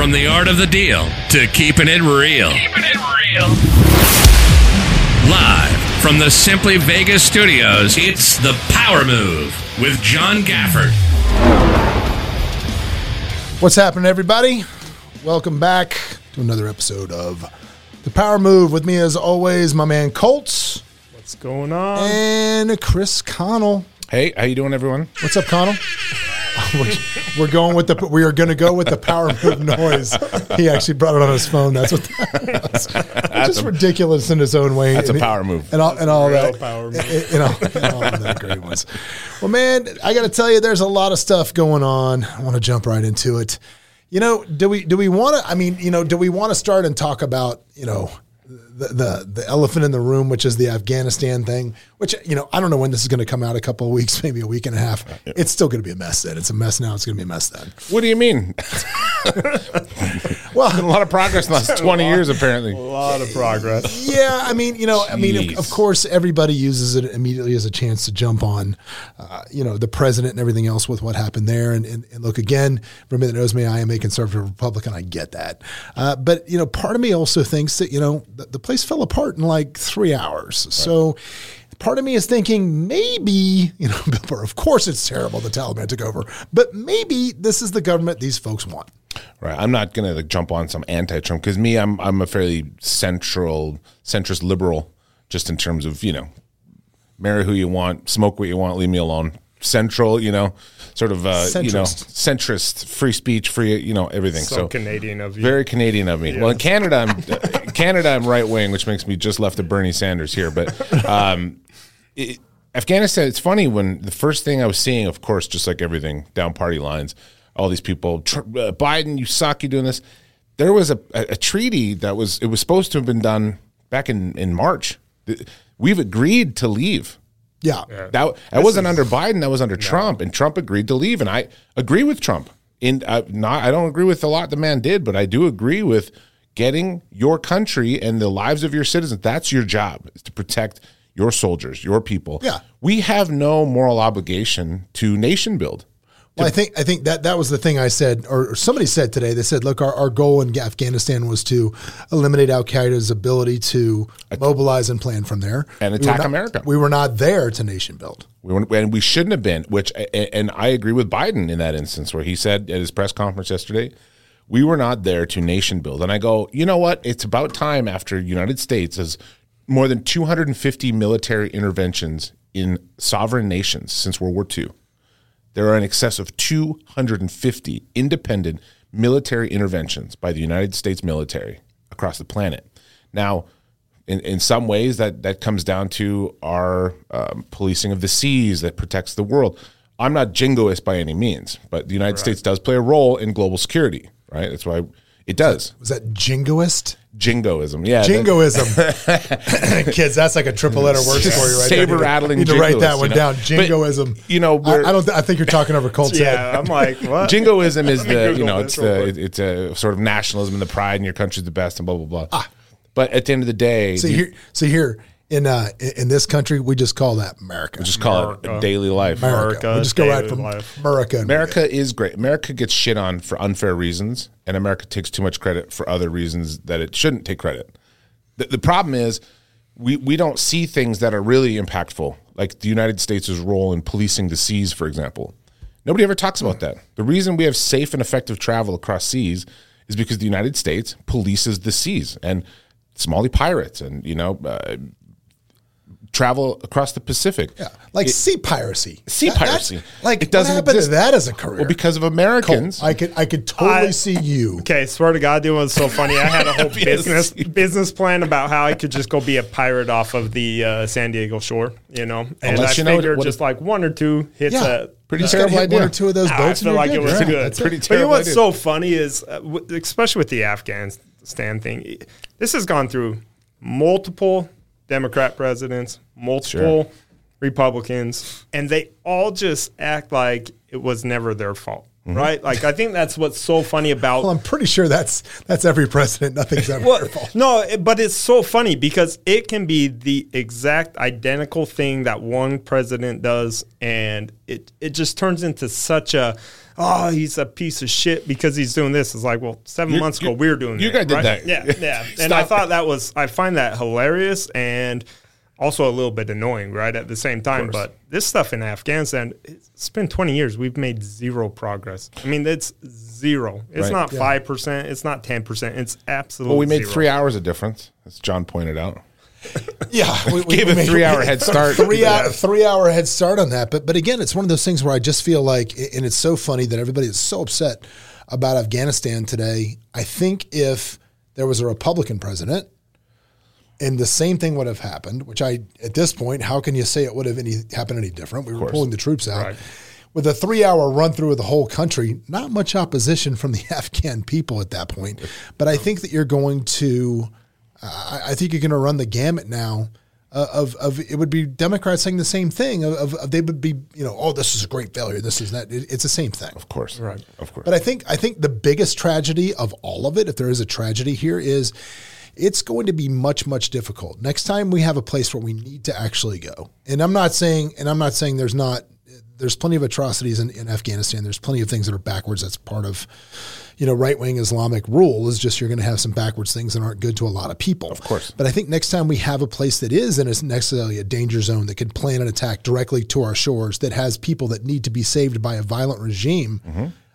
From the art of the deal to keeping it real. Keeping it real. Live from the Simply Vegas studios, it's The Power Move with John Gafford. What's happening, everybody? Welcome back to another episode of The Power Move. With me, as always, my man Colts What's going on? and Chris Connell. Hey, how you doing, everyone? What's up, Connell? we're, we're going with the. We are going to go with the power move noise. He actually brought it on his phone. That's what that was. Which is ridiculous in its own way. That's a power move. and all and all Real that. power move. And, all, and all of that great ones. Well, man, I got to tell you, there's a lot of stuff going on. I want to jump right into it. You know, do we do we want to? I mean, you know, do we want to start and talk about you know the, the the elephant in the room, which is the Afghanistan thing? Which you know, I don't know when this is going to come out. A couple of weeks, maybe a week and a half. It's still going to be a mess. Then it's a mess now. It's going to be a mess then. What do you mean? Well, a lot of progress in the last 20 years, apparently. A lot of progress. Yeah, I mean, you know, I mean, of, of course, everybody uses it immediately as a chance to jump on, uh, you know, the president and everything else with what happened there. And, and, and look, again, for me that knows me, I am a conservative Republican. I get that. Uh, but, you know, part of me also thinks that, you know, the, the place fell apart in like three hours. So part of me is thinking maybe, you know, Bill Burr, of course it's terrible the Taliban took over, but maybe this is the government these folks want. Right. I'm not going to like, jump on some anti-Trump because me, I'm I'm a fairly central, centrist liberal, just in terms of you know, marry who you want, smoke what you want, leave me alone. Central, you know, sort of uh, you know, Centrist. centrist, free speech, free, you know, everything. So, So, Canadian of you. very Canadian of me. Well, in Canada, I'm uh, Canada, I'm right wing, which makes me just left of Bernie Sanders here. But um, it, Afghanistan, it's funny when the first thing I was seeing, of course, just like everything down party lines, all these people, Tr- uh, Biden, you suck, you doing this. There was a, a, a treaty that was it was supposed to have been done back in in March. Th- We've agreed to leave. Yeah. That that wasn't under Biden. That was under Trump, and Trump agreed to leave. And I agree with Trump. In uh, not, I don't agree with a lot the man did, but I do agree with getting your country and the lives of your citizens. That's your job is to protect your soldiers, your people. Yeah. we have no moral obligation to nation build. Well, I think I think that that was the thing I said, or, somebody said today. They said, "Look, our, our goal in Afghanistan was to eliminate Al Qaeda's ability to mobilize and plan from there And We attack not- America. We were not there to nation build. We were, and we shouldn't have been. Which and I agree with Biden in that instance, where he said at his press conference yesterday, we were not there to nation build. And I go, you know what? It's about time after United States has more than 250 military interventions in sovereign nations since World War II. There are in excess of 250 independent military interventions by the United States military across the planet. Now, in, in some ways, that, that comes down to our um, policing of the seas that protects the world. I'm not jingoist by any means, but the United States does play a role in global security, right? That's why it does. Was that jingoist? Jingoism, yeah. Jingoism, kids. That's like a triple letter word for you, right? there. Saber rattling Need to write that one you know? down. But, Jingoism. you know, I, we're- I don't. th- I think you're talking over Colt's head. Yeah, I'm like, what? Jingoism is Let me the you know it's the quick. it's a sort of nationalism and the pride in your country's the best and blah blah blah. Ah. But at the end of the day, See you here. See here. In uh, in- in this country, we just call that America. We just call America. it daily life. America. America, we just go right from life. America. America is great. America gets shit on for unfair reasons, and America takes too much credit for other reasons that it shouldn't take credit. The, the problem is we, we don't see things that are really impactful, like the United States' role in policing the seas, for example. Nobody ever talks about that. The reason we have safe and effective travel across seas is because the United States polices the seas and Somali pirates and, you know, uh, travel across the Pacific. Yeah, like sea piracy. Sea That- that's- piracy. Like It doesn't what happened exist. to that as a career? Well, because of Americans. I could I could totally I- see you. Okay, swear to God, it was so funny. I had a whole business business plan about how I could just go be a pirate off of the uh, San Diego shore, you know. And Unless I you know figured what- just like one or two hits Yeah. a Pretty Just terrible hit one or two of those I boats. and feel you're like it was Yeah, good. that's it. Pretty But you know what's idea. so funny is, uh, w- especially with the Afghanistan thing, this has gone through multiple Democrat presidents, multiple Republicans, and they all just act like it was never their fault. Mm-hmm. right? Like I think that's what's so funny about Well, I'm pretty sure that's that's every president. Nothing's ever well, their fault. no, it- but it's so funny because it can be the exact identical thing that one president does, and it it just turns into such a oh he's a piece of shit because he's doing this. It's like well, 7 You- months ago we were doing you that, guys did right? that. yeah, yeah. And I thought that was I find that hilarious and also a little bit annoying, right? At the same time, but this stuff in Afghanistan, it's been 20 years. We've made zero progress. I mean, it's zero. It's Right. not five percent. It's not 10 percent. It's absolutely. Well, we made zero. three hours of difference, as John pointed out. Yeah, we, Gave a three-hour head start. Three hour, three hour head start on that. But but again, it's one of those things where I just feel like, and it's so funny that everybody is so upset about Afghanistan today. I think if there was a Republican president, and the same thing would have happened, which I at this point, how can you say it would have any happened any different? We were pulling the troops out. Right. With a three hour run through of the whole country, not much opposition from the Afghan people at that point. But I think that you're going to I, I think you're going to run the gamut now. Uh, of of it would be Democrats saying the same thing. Of, of, of they would be you know oh this is a great failure. This is that. It, it's the same thing. Of course, right? Of course. But I think I think the biggest tragedy of all of it, if there is a tragedy here, is it's going to be much much difficult. Next time we have a place where we need to actually go, and I'm not saying and I'm not saying there's not there's plenty of atrocities in, in Afghanistan. There's plenty of things that are backwards. That's part of you know right wing Islamic rule is just you're going to have some backwards things that aren't good to a lot of people. Of course. But I think next time we have a place that is and isn't necessarily a danger zone that can plan an attack directly to our shores that has people that need to be saved by a violent regime.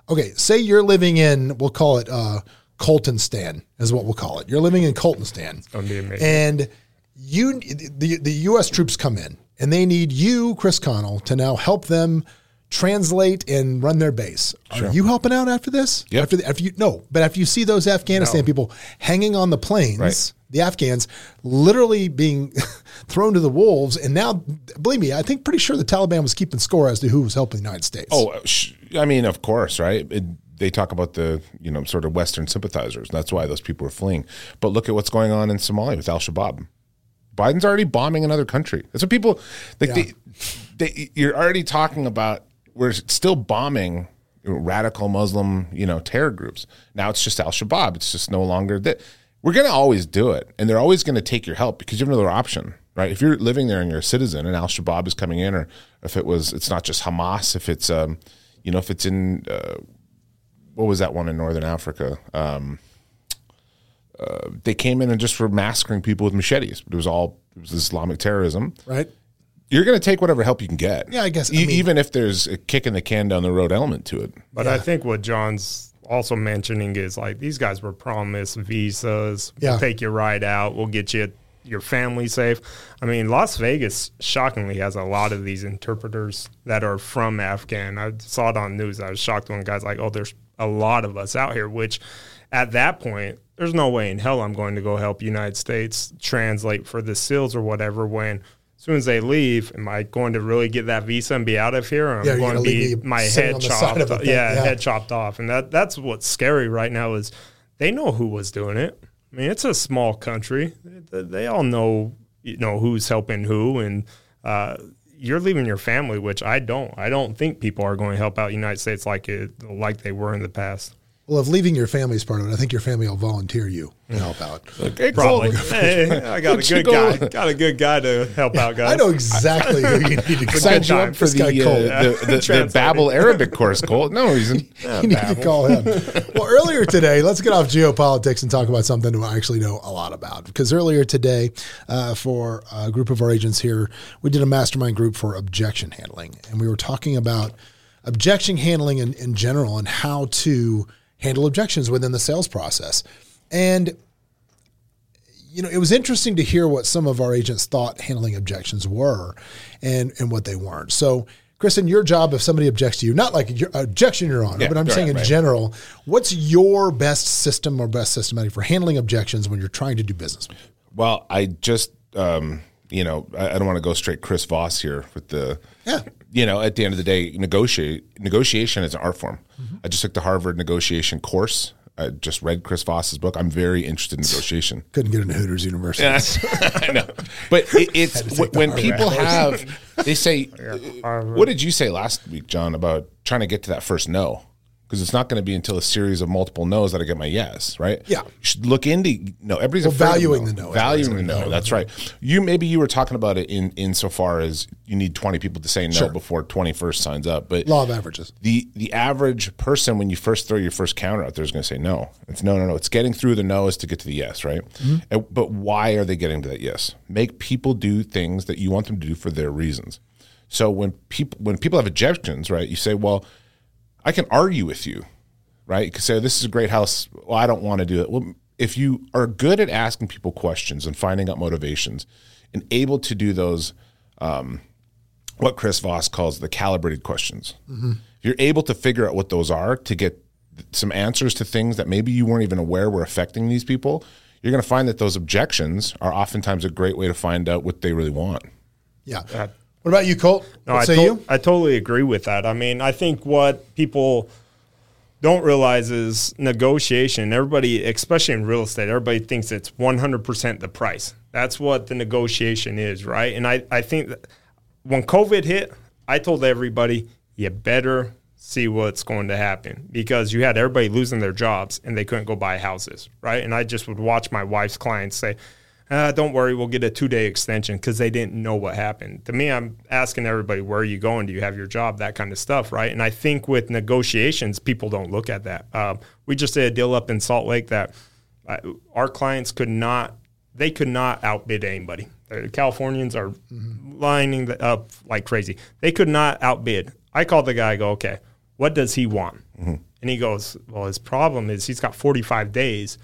Okay, say you're living in, we'll call it uh, Coltonistan, is what we'll call it. You're living in Coltonistan. gonna be amazing. And you, the, the U.S. troops come in and they need you, Chris Connell, to now help them translate and run their base. Are you helping out after this? Yep. After, the, after you, no, but after you see those Afghanistan people hanging on the planes, Right. the Afghans literally being thrown to the wolves, and now, believe me, I think pretty sure the Taliban was keeping score as to who was helping the United States. Oh, sh- I mean, of course, right? It, they talk about the you know sort of Western sympathizers. That's why those people are fleeing. But look at what's going on in Somalia with Al Shabaab. Biden's already bombing another country. That's what people like. They, they, you're already talking about. We're still bombing radical Muslim, you know, terror groups. Now it's just Al Shabaab. It's just no longer that. We're going to always do it, and they're always going to take your help because you have another option, right? If you're living there and you're a citizen, and Al Shabaab is coming in, or if it was, it's not just Hamas. If it's, um, you know, if it's in, uh, what was that one in Northern Africa? Um, uh, they came in and just were massacring people with machetes. It was all it was Islamic terrorism. right. You're going to take whatever help you can get. Yeah, I guess- I E- mean- even if there's a kick in the can down the road element to it. But I think what John's also mentioning is like these guys were promised visas. Yeah. We'll take you right out. We'll get you your family safe. I mean, Las Vegas shockingly has a lot of these interpreters that are from Afghan. I saw it on news. I was shocked when guys like, oh, there's a lot of us out here. Which, at that point, there's no way in hell I'm going to go help United States translate for the SEALs or whatever. When as soon as they leave, am I going to really get that visa and be out of here? Or am Yeah, I going to be my head chopped? side of a thing, yeah, yeah. head chopped off, and that that's what's scary right now is they know who was doing it. I mean, it's a small country; they, they all know you know who's helping who, and uh, you're leaving your family, which I don't. I don't think people are going to help out United States like it like they were in the past. Well, if leaving your family is part of it, I think your family will volunteer you to help out. Okay, Probably. cool. Hey, I got a good go- guy. Got a good guy to help out, guys. I know exactly who you need to Signed you time. up for the, guy uh, Cole. the, the, the Babel Arabic course, Colt. No reason. you need to call him. well, earlier today, let's get off geopolitics and talk about something I actually know a lot about. Because earlier today, uh, for a group of our agents here, we did a mastermind group for objection handling. And we were talking about objection handling in, in general and how to handle objections within the sales process. And you know, it was interesting to hear what some of our agents thought handling objections were and, and what they weren't. So, Kristen, your job, if somebody objects to you, not like your objection, Your Honor, Yeah, but I'm right, saying in right. general, what's your best system or best systematic for handling objections when you're trying to do business? Well, I just, um, you know, I, I don't want to go straight Chris Voss here with the, Yeah. You know, at the end of the day, negotiate negotiation is an art form. Mm-hmm. I just took the Harvard negotiation course. I just read Chris Voss's book. I'm very interested in negotiation. Couldn't get into Hooters University. I know, but it, it's take when hard people way. have they say, "What did you say last week, John, about trying to get to that first no?" Because it's not going to be until a series of multiple no's that I get my yes, right? Yeah. You should look into no. Everybody's Well, valuing no. the no. Valuing the no. That's right. You maybe you were talking about it in insofar as you need twenty people to say no Sure. before twenty first signs up, but Law of averages. the the average person when you first throw your first counter out there is going to say no. It's no, no, no. It's getting through the no's to get to the yes, right? Mm-hmm. And- but why are they getting to that yes? Make people do things that you want them to do for their reasons. So when people when people have objections, right? You say, well, I can argue with you, right? You can say this is a great house. Well, I don't want to do it. Well, if you are good at asking people questions and finding out motivations, and able to do those um, what Chris Voss calls the calibrated questions. Mm-hmm. If you're able to figure out what those are to get some answers to things that maybe you weren't even aware were affecting these people, you're going to find that those objections are oftentimes a great way to find out what they really want. Yeah. What about you, Colt? No, what I, say to- you? I totally agree with that. I mean, I think what people don't realize is negotiation. Everybody, especially in real estate, everybody thinks it's 100% the price. That's what the negotiation is, right? And I, I think that when COVID hit, I told everybody, you better see what's going to happen because you had everybody losing their jobs and they couldn't go buy houses, right? And I just would watch my wife's clients say, uh, don't worry, we'll get a two day extension because they didn't know what happened. To me, I'm asking everybody, where are you going? Do you have your job? That kind of stuff, right? And I think with negotiations, people don't look at that. Um, we just did a deal up in Salt Lake that uh, our clients could not, they could not outbid anybody. The Californians are lining the- up like crazy. They could not outbid. I called the guy, I go, okay, what does he want? And he goes, well, his problem is he's got 45 days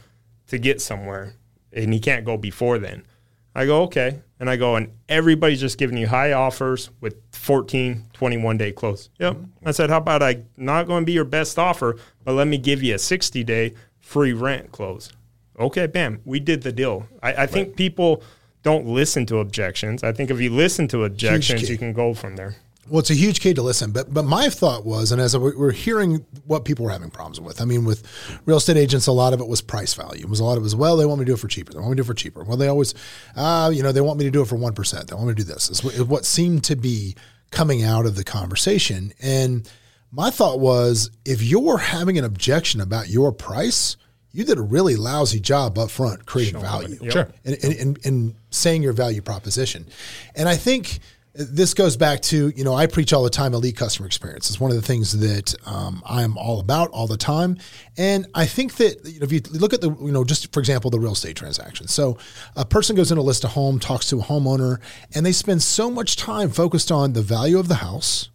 to get somewhere and he can't go before then. I go, okay. And I go, and everybody's just giving you high offers with 14, 21 day close. Yep. I said, how about I not going to be your best offer, but let me give you a 60 day free rent close. Okay, bam. We did the deal. I, I think people don't listen to objections. I think if you listen to objections, you can go from there. Well, it's a huge key to listen, but but my thought was, and as we- we're hearing what people were having problems with, I mean, with real estate agents, a lot of it was price value. It was a lot of it was, well, they want me to do it for cheaper. They want me to do it for cheaper. Well, they always, uh, you know, they want me to do it for one percent. They want me to do this. Is what seemed to be coming out of the conversation. And my thought was, if you're having an objection about your price, you did a really lousy job up front creating value Sure. and, and, and, and saying your value proposition. And I think this goes back to, you know, I preach all the time elite customer experience. It's one of the things that um, I'm all about all the time. And I think that you know, if you look at the, you know, just for example, the real estate transaction. So a person goes in to list a home, talks to a homeowner, and they spend so much time focused on the value of the house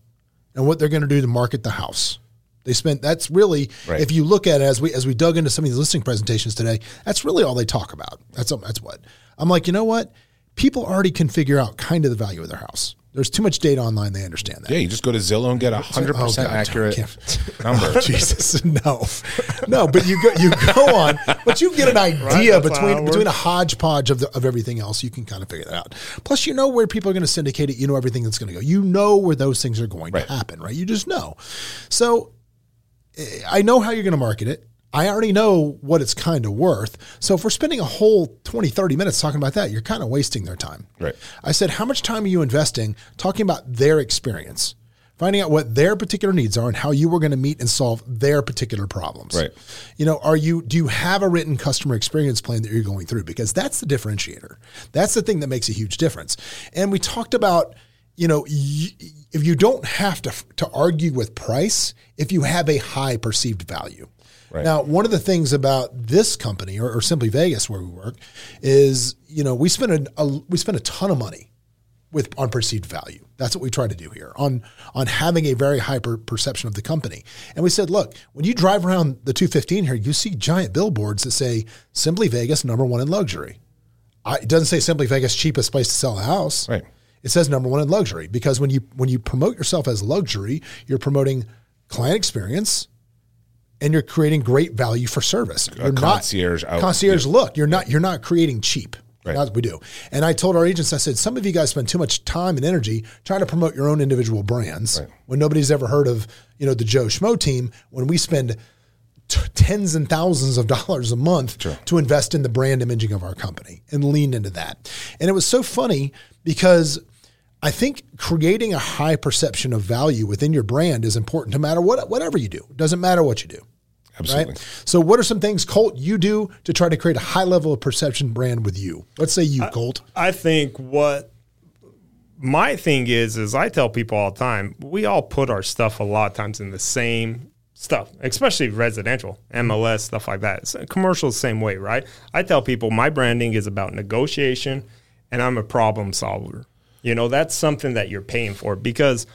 and what they're going to do to market the house. They spent that's really Right. if you look at it as we as we dug into some of these listing presentations today, that's really all they talk about. That's that's what I'm like. You know what? People already can figure out kind of the value of their house. There's too much data online; they understand that. Yeah, you just go to Zillow and get a hundred percent accurate can't- number. Jesus, no, no. But you go, you go on, but you get an idea that's how between between a hodgepodge of the, of everything else. You can kind of figure that out. Plus, you know where people are going to syndicate it. You know everything that's going to go. You know where those things are going Right. to happen, right? You just know. So, eh, I know how you're going to market it. I already know what it's kind of worth. So if we're spending a whole 20, 30 minutes talking about that, you're kind of wasting their time. Right. I said, how much time are you investing talking about their experience, finding out what their particular needs are and how you were going to meet and solve their particular problems? Right. You know, are you do you have a written customer experience plan that you're going through? Because that's the differentiator. That's the thing that makes a huge difference. And we talked about, you know, if you don't have to to argue with price, if you have a high perceived value. Right. Now, one of the things about this company or, or Simply Vegas where we work is, you know, we spend a, a we spend a ton of money with on perceived value. That's what we try to do here on on having a very high per- perception of the company. And we said, look, when you drive around the 215 here, you see giant billboards that say Simply Vegas number one in luxury. I, it doesn't say Simply Vegas cheapest place to sell a house. Right. It says number one in luxury because when you when you promote yourself as luxury, you're promoting client experience and you're creating great value for service. You're concierge out- concierge look. You're not you're not creating cheap. Right. That's what we do. And I told our agents, I said, some of you guys spend too much time and energy trying to promote your own individual brands Right. when nobody's ever heard of, you know, the Joe Schmo team. When we spend t- tens and thousands of dollars a month to invest in the brand imaging of our company and lean into that. And it was so funny because I think creating a high perception of value within your brand is important no matter what whatever you do. It doesn't matter what you do. Absolutely. Right? So what are some things Colt you do to try to create a high level of perception brand with you? Let's say you, Colt. I think what my thing is is I tell people all the time, we all put our stuff a lot of times in the same stuff, especially residential, MLS, stuff like that. It's, uh, commercial the same way, right? I tell people my branding is about negotiation and I'm a problem solver. You know, that's something that you're paying for because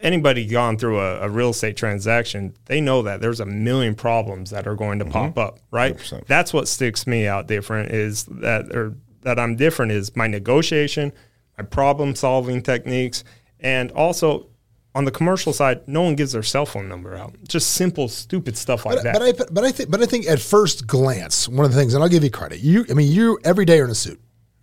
anybody gone through a, a real estate transaction, they know that there's a million problems that are going to mm-hmm. pop up, right? 100%. That's what sticks me out different is that or that I'm different is my negotiation, my problem solving techniques, and also on the commercial side, no one gives their cell phone number out. Just simple, stupid stuff like But, that. but I but I think but I think at first glance, one of the things, and I'll give you credit. You, I mean, you every day are in a suit.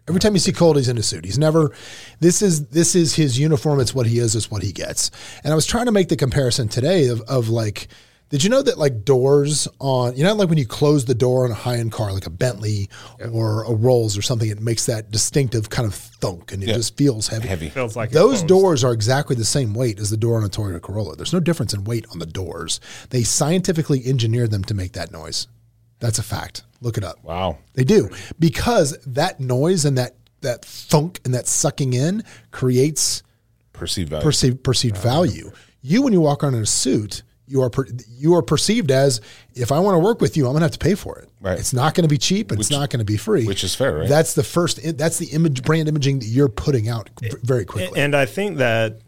Every time you see Colt, he's in a suit. He's never. This is this is his uniform. It's what he is. It's what he gets. And I was trying to make the comparison today of of like. Did you know that like doors on you know like when you close the door on a high end car like a Bentley or a Rolls or something, it makes that distinctive kind of thunk and it just feels heavy. Heavy. Feels like it Those doors are exactly the same weight as the door on a Toyota Corolla. There's no difference in weight on the doors. They scientifically engineered them to make that noise. That's a fact. Look it up. Wow. They do because that noise and that that thunk and that sucking in creates Perceived value. perceived perceived value. You when you walk around in a suit, you are per, you are perceived as if I want to work with you, I'm going to have to pay for it. Right. It's not going to be cheap and it's not going to be free. which is fair, right? That's the first. That's the image brand imaging that you're putting out v- very quickly. And I think that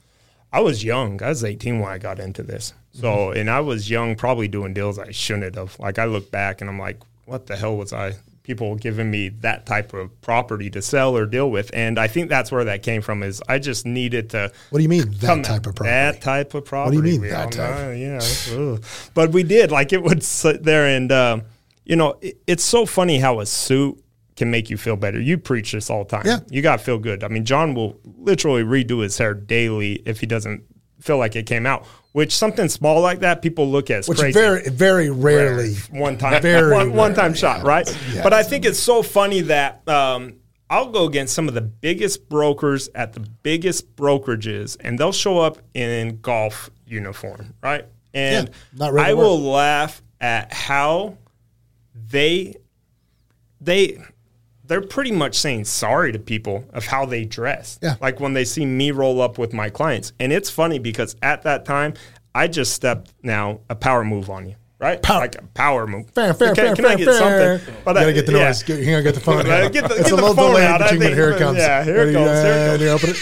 I was young. I was 18 when I got into this. So, Mm-hmm. and I was young, probably doing deals I shouldn't have. Like, I look back and I'm like, what the hell was I? People giving me that type of property to sell or deal with, and I think that's where that came from. Is I just needed to. What do you mean that type of property? That type of property. What do you mean, We that type? know, Yeah, but we did. Like it would sit there, and uh, you know, it, it's so funny how a suit can make you feel better. You preach this all the time. Yeah. You got to feel good. I mean, John will literally redo his hair daily if he doesn't feel like it came out. Which something small like that, people look at as Which crazy. very very rarely. one time, Very one, one time shot, right? But I think it's so funny that um, I'll go against some of the biggest brokers at the biggest brokerages, and they'll show up in golf uniform, right? And Yeah, I will laugh at how they they they're pretty much saying sorry to people of how they dress. Yeah. Like when they see me roll up with my clients. And it's funny because at that time, I just stepped now a power move on you. Right? Power- Like a power move. Fair, fair, can, fair, can I get fair. something? you gotta get the yeah. noise. Get, you gotta get the phone. Uh, get the- it's get a little phone delayed out. I between when here it comes. yeah, here it Ready? goes, here it Uh, you open it?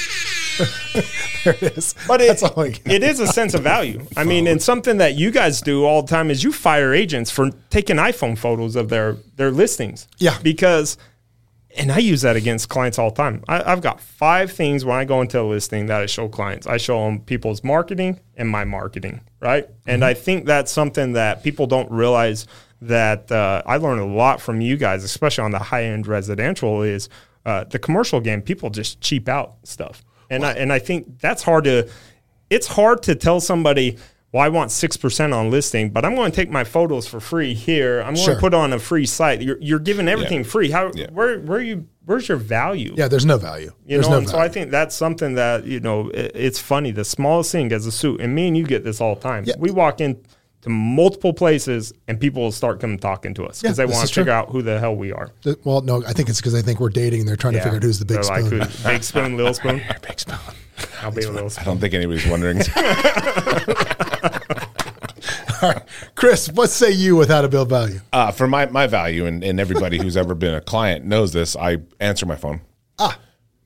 there it is. But it, That's all I got. it is a sense of value. I mean, and something that you guys do all the time is you fire agents for taking iPhone photos of their their listings. Yeah. Because, and I use that against clients all the time. I, I've got five things when I go into a listing that I show clients. I show them people's marketing and my marketing, right? And I think that's something that people don't realize that uh, I learned a lot from you guys, especially on the high end residential, is uh, the commercial game. People just cheap out stuff, and I, and I think that's hard to. It's hard to tell somebody. Well, I want six percent on listing, but I'm going to take my photos for free here. I'm going Sure. to put on a free site. You're, you're giving everything Yeah. free. How Yeah. where where you where's your value? Yeah, there's no value. You there's know, no and so. I think that's something that you know it, it's funny. The smallest thing as a suit, and me and you get this all the time. Yeah. We walk in to multiple places, and people will start coming talking to us because Yeah, they want is to true. figure out who the hell we are. Th- well, no, I think it's because I think we're dating and they're trying to figure out who's the big They're spoon. Like, big spoon, little spoon. big spoon. I'll be a little spoon. I don't think anybody's wondering. All right, Chris, what say you without a bill value? uh, for my, my value, and, and everybody who's ever been a client knows this, I answer my phone. Ah,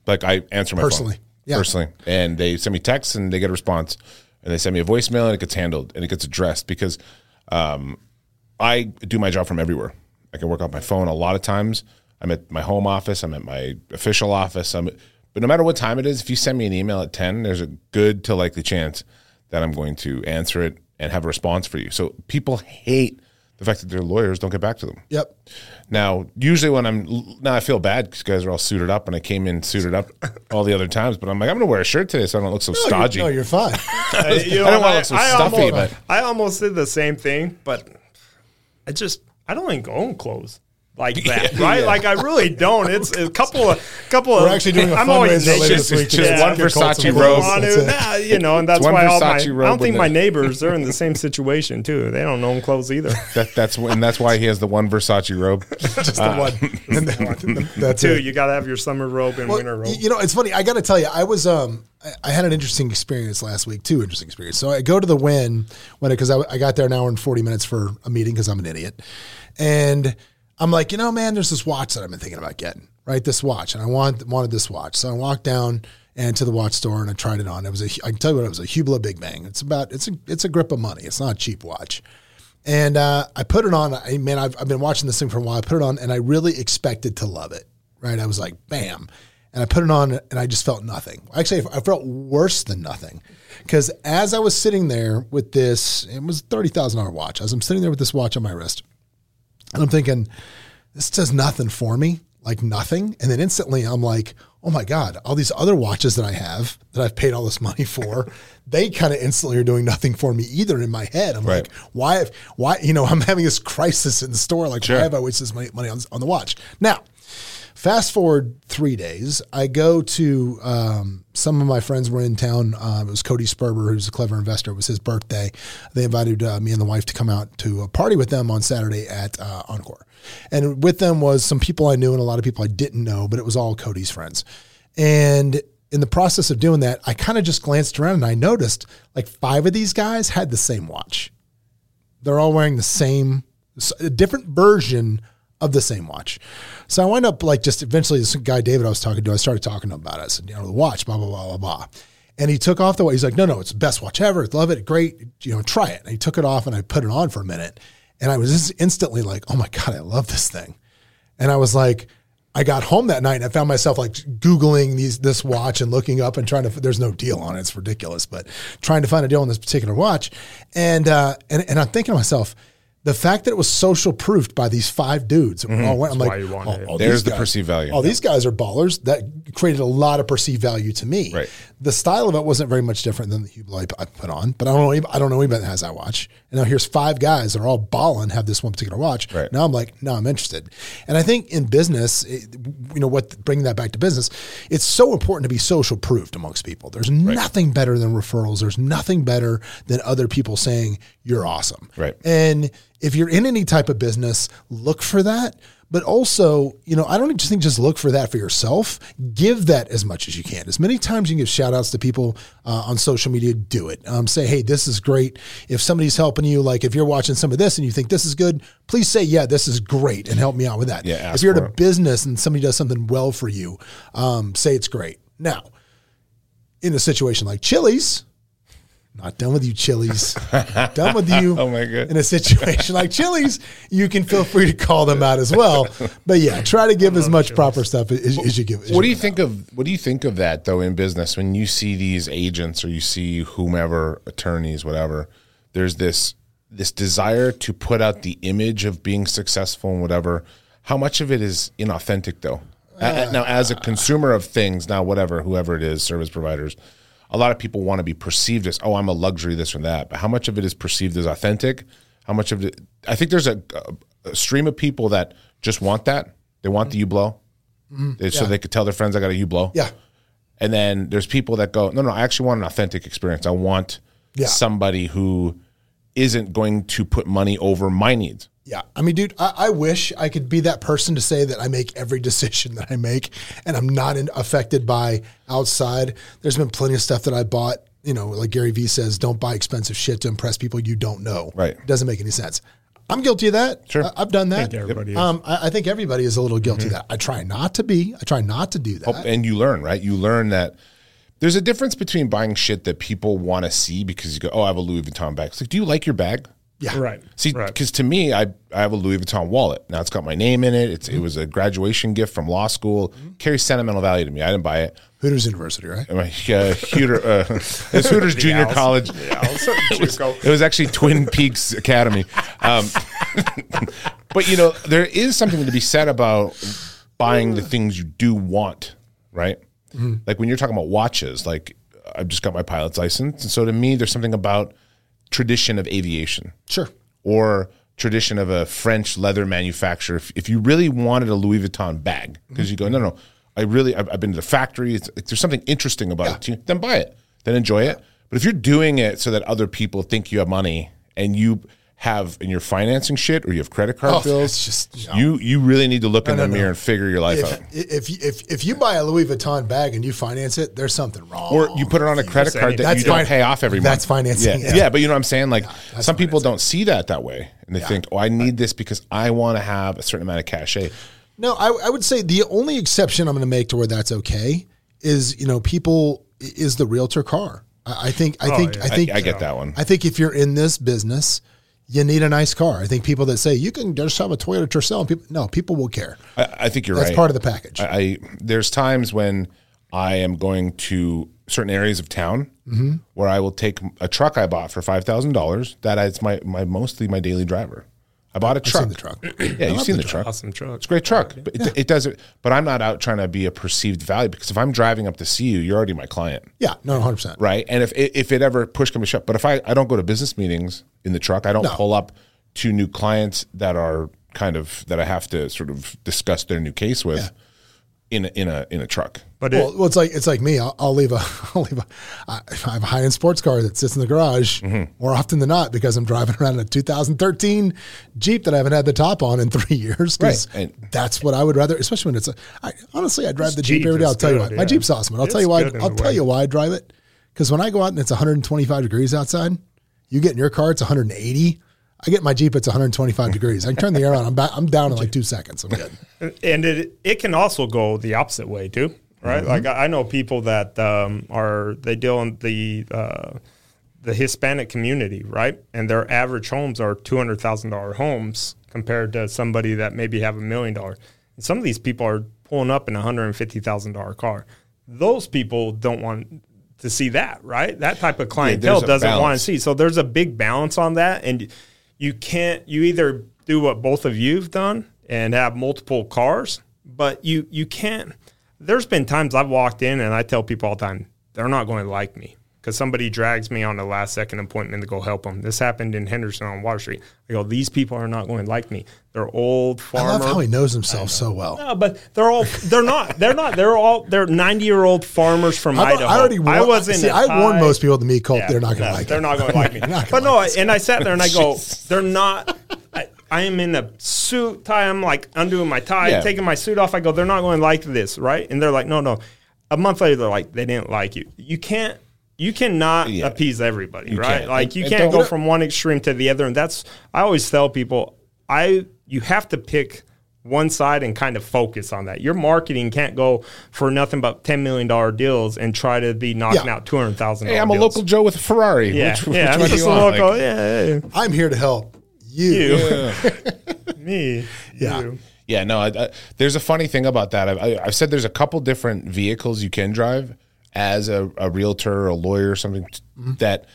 Like I answer my Personally, phone. yeah. Personally. And they send me texts and they get a response. And they send me a voicemail and it gets handled and it gets addressed because um, I do my job from everywhere. I can work off my phone a lot of times. I'm at my home office, I'm at my official office. I'm but no matter what time it is, if you send me an email at 10, there's a good to likely chance that I'm going to answer it and have a response for you. So people hate the fact that their lawyers don't get back to them. yep. Now, usually when I'm now, I feel bad because guys are all suited up, and I came in suited up all the other times. But I'm like, I'm going to wear a shirt today so I don't look so No, you're- stodgy. No, you're fine. Uh, you know, I don't wanna look so stuffy, almost, but- I almost did the same thing, but I just I don't like own clothes. Like that, right? Like I really don't. It's a couple of couple of. We're actually doing a I'm always fundraiser later naked. this week. Just to one get Colts Versace and robe. Bulls. Want That's to, it. nah, you know, and that's why all my. I don't think my neighbors they're in the same situation too. They don't own clothes either. That, that's and that's why he has the one Versace robe. Just the one. And then- that's Too, it. you got to have your summer robe and Well, winter robe. You know, it's funny. I got to tell you, I was um, I, I had an interesting experience last week. Two interesting experiences. So I go to the Wynn when because I, I got there an hour and forty minutes for a meeting because I'm an idiot, and I'm like, you know, man, there's this watch that I've been thinking about getting. Right, this watch, and I want wanted this watch. So I walked down and to the watch store and I tried it on. It was a I can tell you what it was a Hublot Big Bang. It's about it's a it's a grip of money. It's not a cheap watch. And uh, I put it on. I man, I've, I've been watching this thing for a while. I put it on, and I really expected to love it. Right? I was like, bam, and I put it on, and I just felt nothing. Actually, I felt worse than nothing, because as I was sitting there with this, it was thirty thousand dollar watch. As I'm sitting there with this watch on my wrist, and I'm thinking, this does nothing for me, like nothing. And then instantly I'm like, oh my God, all these other watches that I have that I've paid all this money for, they kind of instantly are doing nothing for me either in my head. I'm Right. like, why, why, you know, I'm having this crisis in the store. Like, Sure. why have I wasted this money, money on, on the watch? Now, Fast forward three days, I go to um, some of my friends were in town. Um, it was Cody Sperber, who's a clever investor. It was his birthday. They invited uh, me and the wife to come out to a party with them on Saturday at uh, Encore. And with them was some people I knew and a lot of people I didn't know, but it was all Cody's friends. And in the process of doing that, I kind of just glanced around and I noticed like five of these guys had the same watch they're all wearing the same a different version of the same watch. So I wind up like just eventually this guy David I was talking to, I started talking to him about it. I said, you know, the watch, blah, blah, blah, blah, blah. And he took off the watch. He's like, no, no, it's the best watch ever. Love it. Great. You know, try it. And he took it off and I put it on for a minute. And I was just instantly like, oh my God, I love this thing. And I was like, I got home that night and I found myself like Googling these this watch and looking up and trying to there's no deal on it. It's ridiculous, but trying to find a deal on this particular watch. And uh and, and I'm thinking to myself, the fact that it was social proofed by these five dudes, that mm-hmm. all went, I'm That's like, why you wanted oh, it. oh, There's the guys- perceived value. Oh, these guys are ballers. That created a lot of perceived value to me. Right. The style of it wasn't very much different than the Hublot I put on, but I don't know. any- I don't know anybody that has that watch. And now here's five guys that are all balling have this one particular watch. Right. Now I'm like, no, I'm interested. And I think in business, it, you know, what bringing that back to business, it's so important to be social proofed amongst people. There's nothing better than referrals. There's nothing better than other people saying you're awesome. Right. And if you're in any type of business, look for that. But also, you know, I don't just think just look for that for yourself. Give that as much as you can. As many times you can give shout outs to people uh, on social media, do it. Um, say, hey, this is great. If somebody's helping you, like if you're watching some of this and you think this is good, please say, yeah, this is great and help me out with that. Yeah, if you're at for a business and somebody does something well for you, um, say it's great. Now, in a situation like Chili's, not done with you, Chili's. done with you. Oh, my God. In a situation like Chili's, you can feel free to call them out as well. But yeah, try to give as much proper stuff as, as you give. as What do you think of what do you think of that though in business when you see these agents or you see whomever attorneys whatever there's this this desire to put out the image of being successful and whatever how much of it is inauthentic though a- now as a consumer of things now whatever whoever it is service providers a lot of people want to be perceived as oh I'm a luxury this or that but how much of it is perceived as authentic how much of it I think there's a, a, stream of people that just want that they want the mm. Hublot mm-hmm. They- so they could tell their friends I got a Hublot. Yeah. And then there's people that go, no, no, I actually want an authentic experience. I want Yeah. somebody who isn't going to put money over my needs. Yeah. I mean, dude, I, I wish I could be that person to say that I make every decision that I make and I'm not in, affected by outside. There's been plenty of stuff that I bought, you know, like Gary Vee says, don't buy expensive shit to impress people you don't know. Right. It doesn't make any sense. I'm guilty of that. Sure. I, have done that. think everybody is. Um, I, I think everybody is a little guilty of that. I try not to be. I try not to do that. And you learn, right? You learn that there's a difference between buying shit that people want to see because you go, oh, I have a Louis Vuitton bag. It's like, do you like your bag? Yeah. Right. See, right. because to me, I I have a Louis Vuitton wallet. Now it's got my name in it. It's it was a graduation gift from law school. Carries sentimental value to me. I didn't buy it. Hooters University, right? My uh, Hooter, uh, it's Hooters Junior Owls. College. Yeah, also Juco. It was actually Twin Peaks Academy. Um, but you know, there is something to be said about buying the things you do want, right? Like when you're talking about watches, like I've just got my pilot's license, and so to me, there's something about tradition of aviation Sure. or tradition of a French leather manufacturer. If, if you really wanted a Louis Vuitton bag, because you go, no, no, I really, I've, I've been to the factory. It's, there's something interesting about it to you. Then buy it. Then enjoy it. But if you're doing it so that other people think you have money and you have in you're financing shit or you have credit card Oh, bills, it's just- no. you you really need to look in the no. mirror and figure your life If, out. if if if you buy a Louis Vuitton bag and you finance it, there's something wrong. Or you put it on a credit say card that That's you don't fine. pay off every That's month. financing, Yeah. yeah. yeah, but you know what I'm saying? Like that's some people don't see that that way, and they think, "Oh, I need this because I want to have a certain amount of cachet." No, I, I would say the only exception I'm going to make to where that's okay is you know people is the realtor car. I, I think I oh, think yeah. I think I get that one. I think if you're in this business, you need a nice car. I think people that say you can just have a Toyota Tercel, and people no, people will care. I, I think you're That's right. That's part of the package. I, I there's times when I am going to certain areas of town Mm-hmm. where I will take a truck I bought for five thousand dollars. That it's my my mostly my daily driver. I bought a truck. seen the truck. Yeah, you've seen the truck. Awesome truck. It's a great truck, but it, it doesn't. But I'm not out trying to be a perceived value because if I'm driving up to see you, you're already my client, yeah, no, 100. percent right? And if if it ever push comes to shove, but if I I don't go to business meetings in the truck, I don't pull up to new clients that are kind of that I have to sort of discuss their new case with in a, in a in a truck. But it, Well, well, it's like it's like me. I'll, I'll leave a I'll leave a I I have a high end sports car that sits in the garage Mm-hmm. more often than not because I'm driving around in a 2013 Jeep that I haven't had the top on in three years. Right. And- that's what I would rather, especially when it's a. I, honestly, I drive the Jeep, Jeep every day. I'll tell you good, why. My yeah. Jeep's awesome, and I'll tell you why. I'll tell way. you why I drive it. Because when I go out and it's 125 degrees outside, you get in your car, it's 180. I get my Jeep, it's 125 degrees. I can turn the air on. I'm back. I'm down in like two seconds. I'm good. and it it can also go the opposite way too, right? Mm-hmm. Like I I know people that um, are they deal in the uh, the Hispanic community, right? And their average homes are two hundred thousand dollar homes compared to somebody that maybe have a million dollar. And some of these people are pulling up in a hundred and fifty thousand dollar car. Those people don't want to see that, right? That type of clientele there's a doesn't want to balance. see. So there's a big balance on that, and you can't. You either do what both of you've done and have multiple cars, but you you can't. There's been times I've walked in and I tell people all the time they're not going to like me because somebody drags me on the last second appointment to go help them. This happened in Henderson on Water Street. I go, these people are not going to like me. They're old farmers. I love farmer. how he knows himself so well. No, but they're all they're not they're not they're all they're 90 year old farmers from I, Idaho. I already warned, I was in see, a I warned most people to meet Colt. yeah, they're not going to no, like They're it. not going to like me. They're not but gonna no, like this. and I sat there and I go, they're not. I, I am in a suit tie. I'm like undoing my tie, Yeah. taking my suit off. I go, they're not going to like this, right? And they're like, no, no. A month later, they're like, they didn't like you. You can't. You cannot Yeah. appease everybody, You right? can't. Like you can't go from one extreme to the other. And that's I always tell people, I you have to pick one side and kind of focus on that. Your marketing can't go for nothing but ten million dollar deals and try to be knocking Yeah. out two hundred thousand. Hey, I'm a local Joe with a Ferrari. Yeah, Which, which yeah. I'm just a local. Like, yeah, yeah, I'm here to help you. you, me, Yeah. you. Yeah, no. I, I, there's a funny thing about that. I, I, I've said there's a couple different vehicles you can drive as a, a realtor or a lawyer or something Mm-hmm. that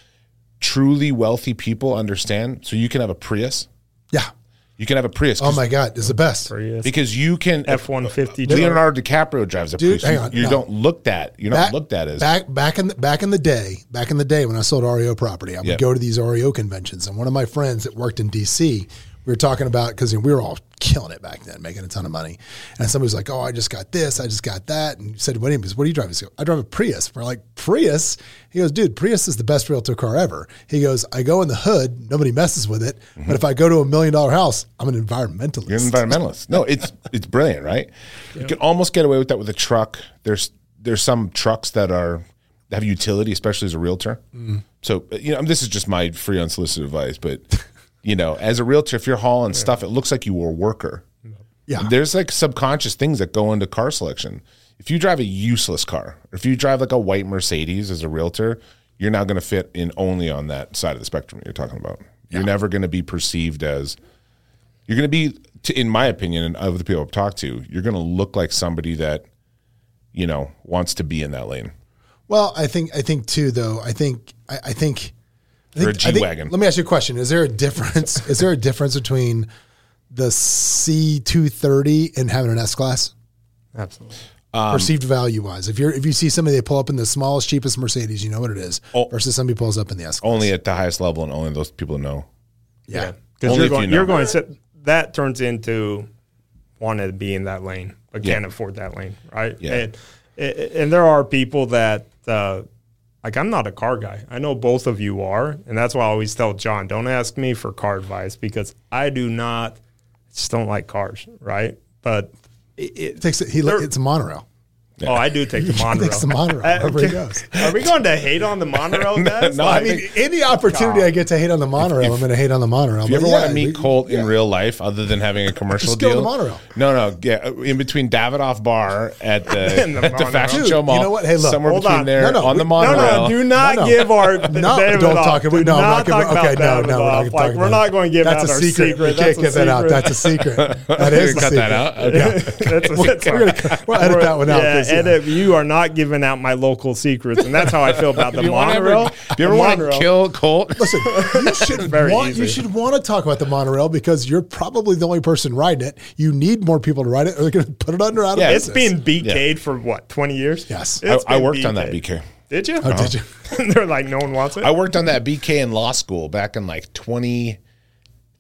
truly wealthy people understand. So you can have a Prius. Yeah. You can have a Prius. Oh my God, it's the best. Prius. Because you can F one fifty. Leonardo DiCaprio drives a Dude, Prius. hang You- on, you no. don't look that. You're not looked at as back back in the, back in the day. Back in the day when I sold REO property, I would Yeah. go to these REO conventions, and one of my friends that worked in DC, we were talking about because we were all killing it back then, making a ton of money. And somebody was like, "Oh, I just got this, I just got that," and he said, "What do you, what do you drive?" He goes, "I drive a Prius." We're like, "Prius?" He goes, "Dude, Prius is the best realtor car ever." He goes, "I go in the hood, nobody messes with it, mm-hmm. but if I go to a million dollar house, I'm an environmentalist." You're an environmentalist. No, it's it's brilliant, right? You can almost get away with that with a truck. There's there's some trucks that are that have utility, especially as a realtor. Mm-hmm. So you know, this is just my free unsolicited advice, but you know, as a realtor, if you're hauling stuff, it looks like you were a worker. Yeah. There's like subconscious things that go into car selection. If you drive a useless car, or if you drive like a white Mercedes as a realtor, you're not going to fit in only on that side of the spectrum you're talking about. You're never going to be perceived as you're going to be, in my opinion, and of the people I've talked to, you're going to look like somebody that, you know, wants to be in that lane. Well, I think I think too though. I think I, I think I Or a think- I think- G-Wagon. Let me ask you a question: Is there a difference? is there a difference between the C two thirty and having an S class? Absolutely. Um, Perceived value wise, if you're if you see somebody they pull up in the smallest, cheapest Mercedes, you know what it is. Oh. versus somebody pulls up in the S class. Only at the highest level and only those people know. yeah. Because Only you're if you going, know. you're going to sit, that turns into wanting to be in that lane, but can't afford that lane, right? Yeah. And, and there are people that, uh, like, I'm not a car guy. I know both of you are. And that's why I always tell John, don't ask me for car advice because I do not, just don't like cars, right? But it, it Takes it, he, it's a monorail. Oh, I do take the monorail. takes the monorail Uh, wherever he goes. Are we going to hate on the monorail, guys? no, Like, I mean, any opportunity I get to hate on the monorail, I'm going to hate on the monorail. If you But ever want to meet we- Colt in real life, other than having a commercial Just go to deal, the monorail. No, no, yeah, in between Davidoff Bar at the, the at the. Fashion Dude, Show you know what? Hey, look, somewhere hold between on. there No, no, on the we- No, monorail. no, do not No, no. give our No, David don't talk about. Do No, I'm not not talk about okay, no, no, we're off. not Like talking we're not going to give That's a secret. secret. You That's can't a give that out. That's a secret. That is You is a cut that out. Okay. That's, that's We're gonna, we'll edit that one out. Yeah, 'cause, yeah. edit. You are not giving out my local secrets, and that's how I feel about the you monorail. ever, you ever want to kill Colt, Listen, you should very want easy. you should want to talk about the monorail because you're probably the only person riding it. You need more people to ride it, or they're going to put it under out of Yeah, It's business. been BK'd for what twenty years. Yes. I, It's I been worked on that BK'd. Did you? Oh, did oh. you? They're like, no one wants it. I worked on that BK in law school back in like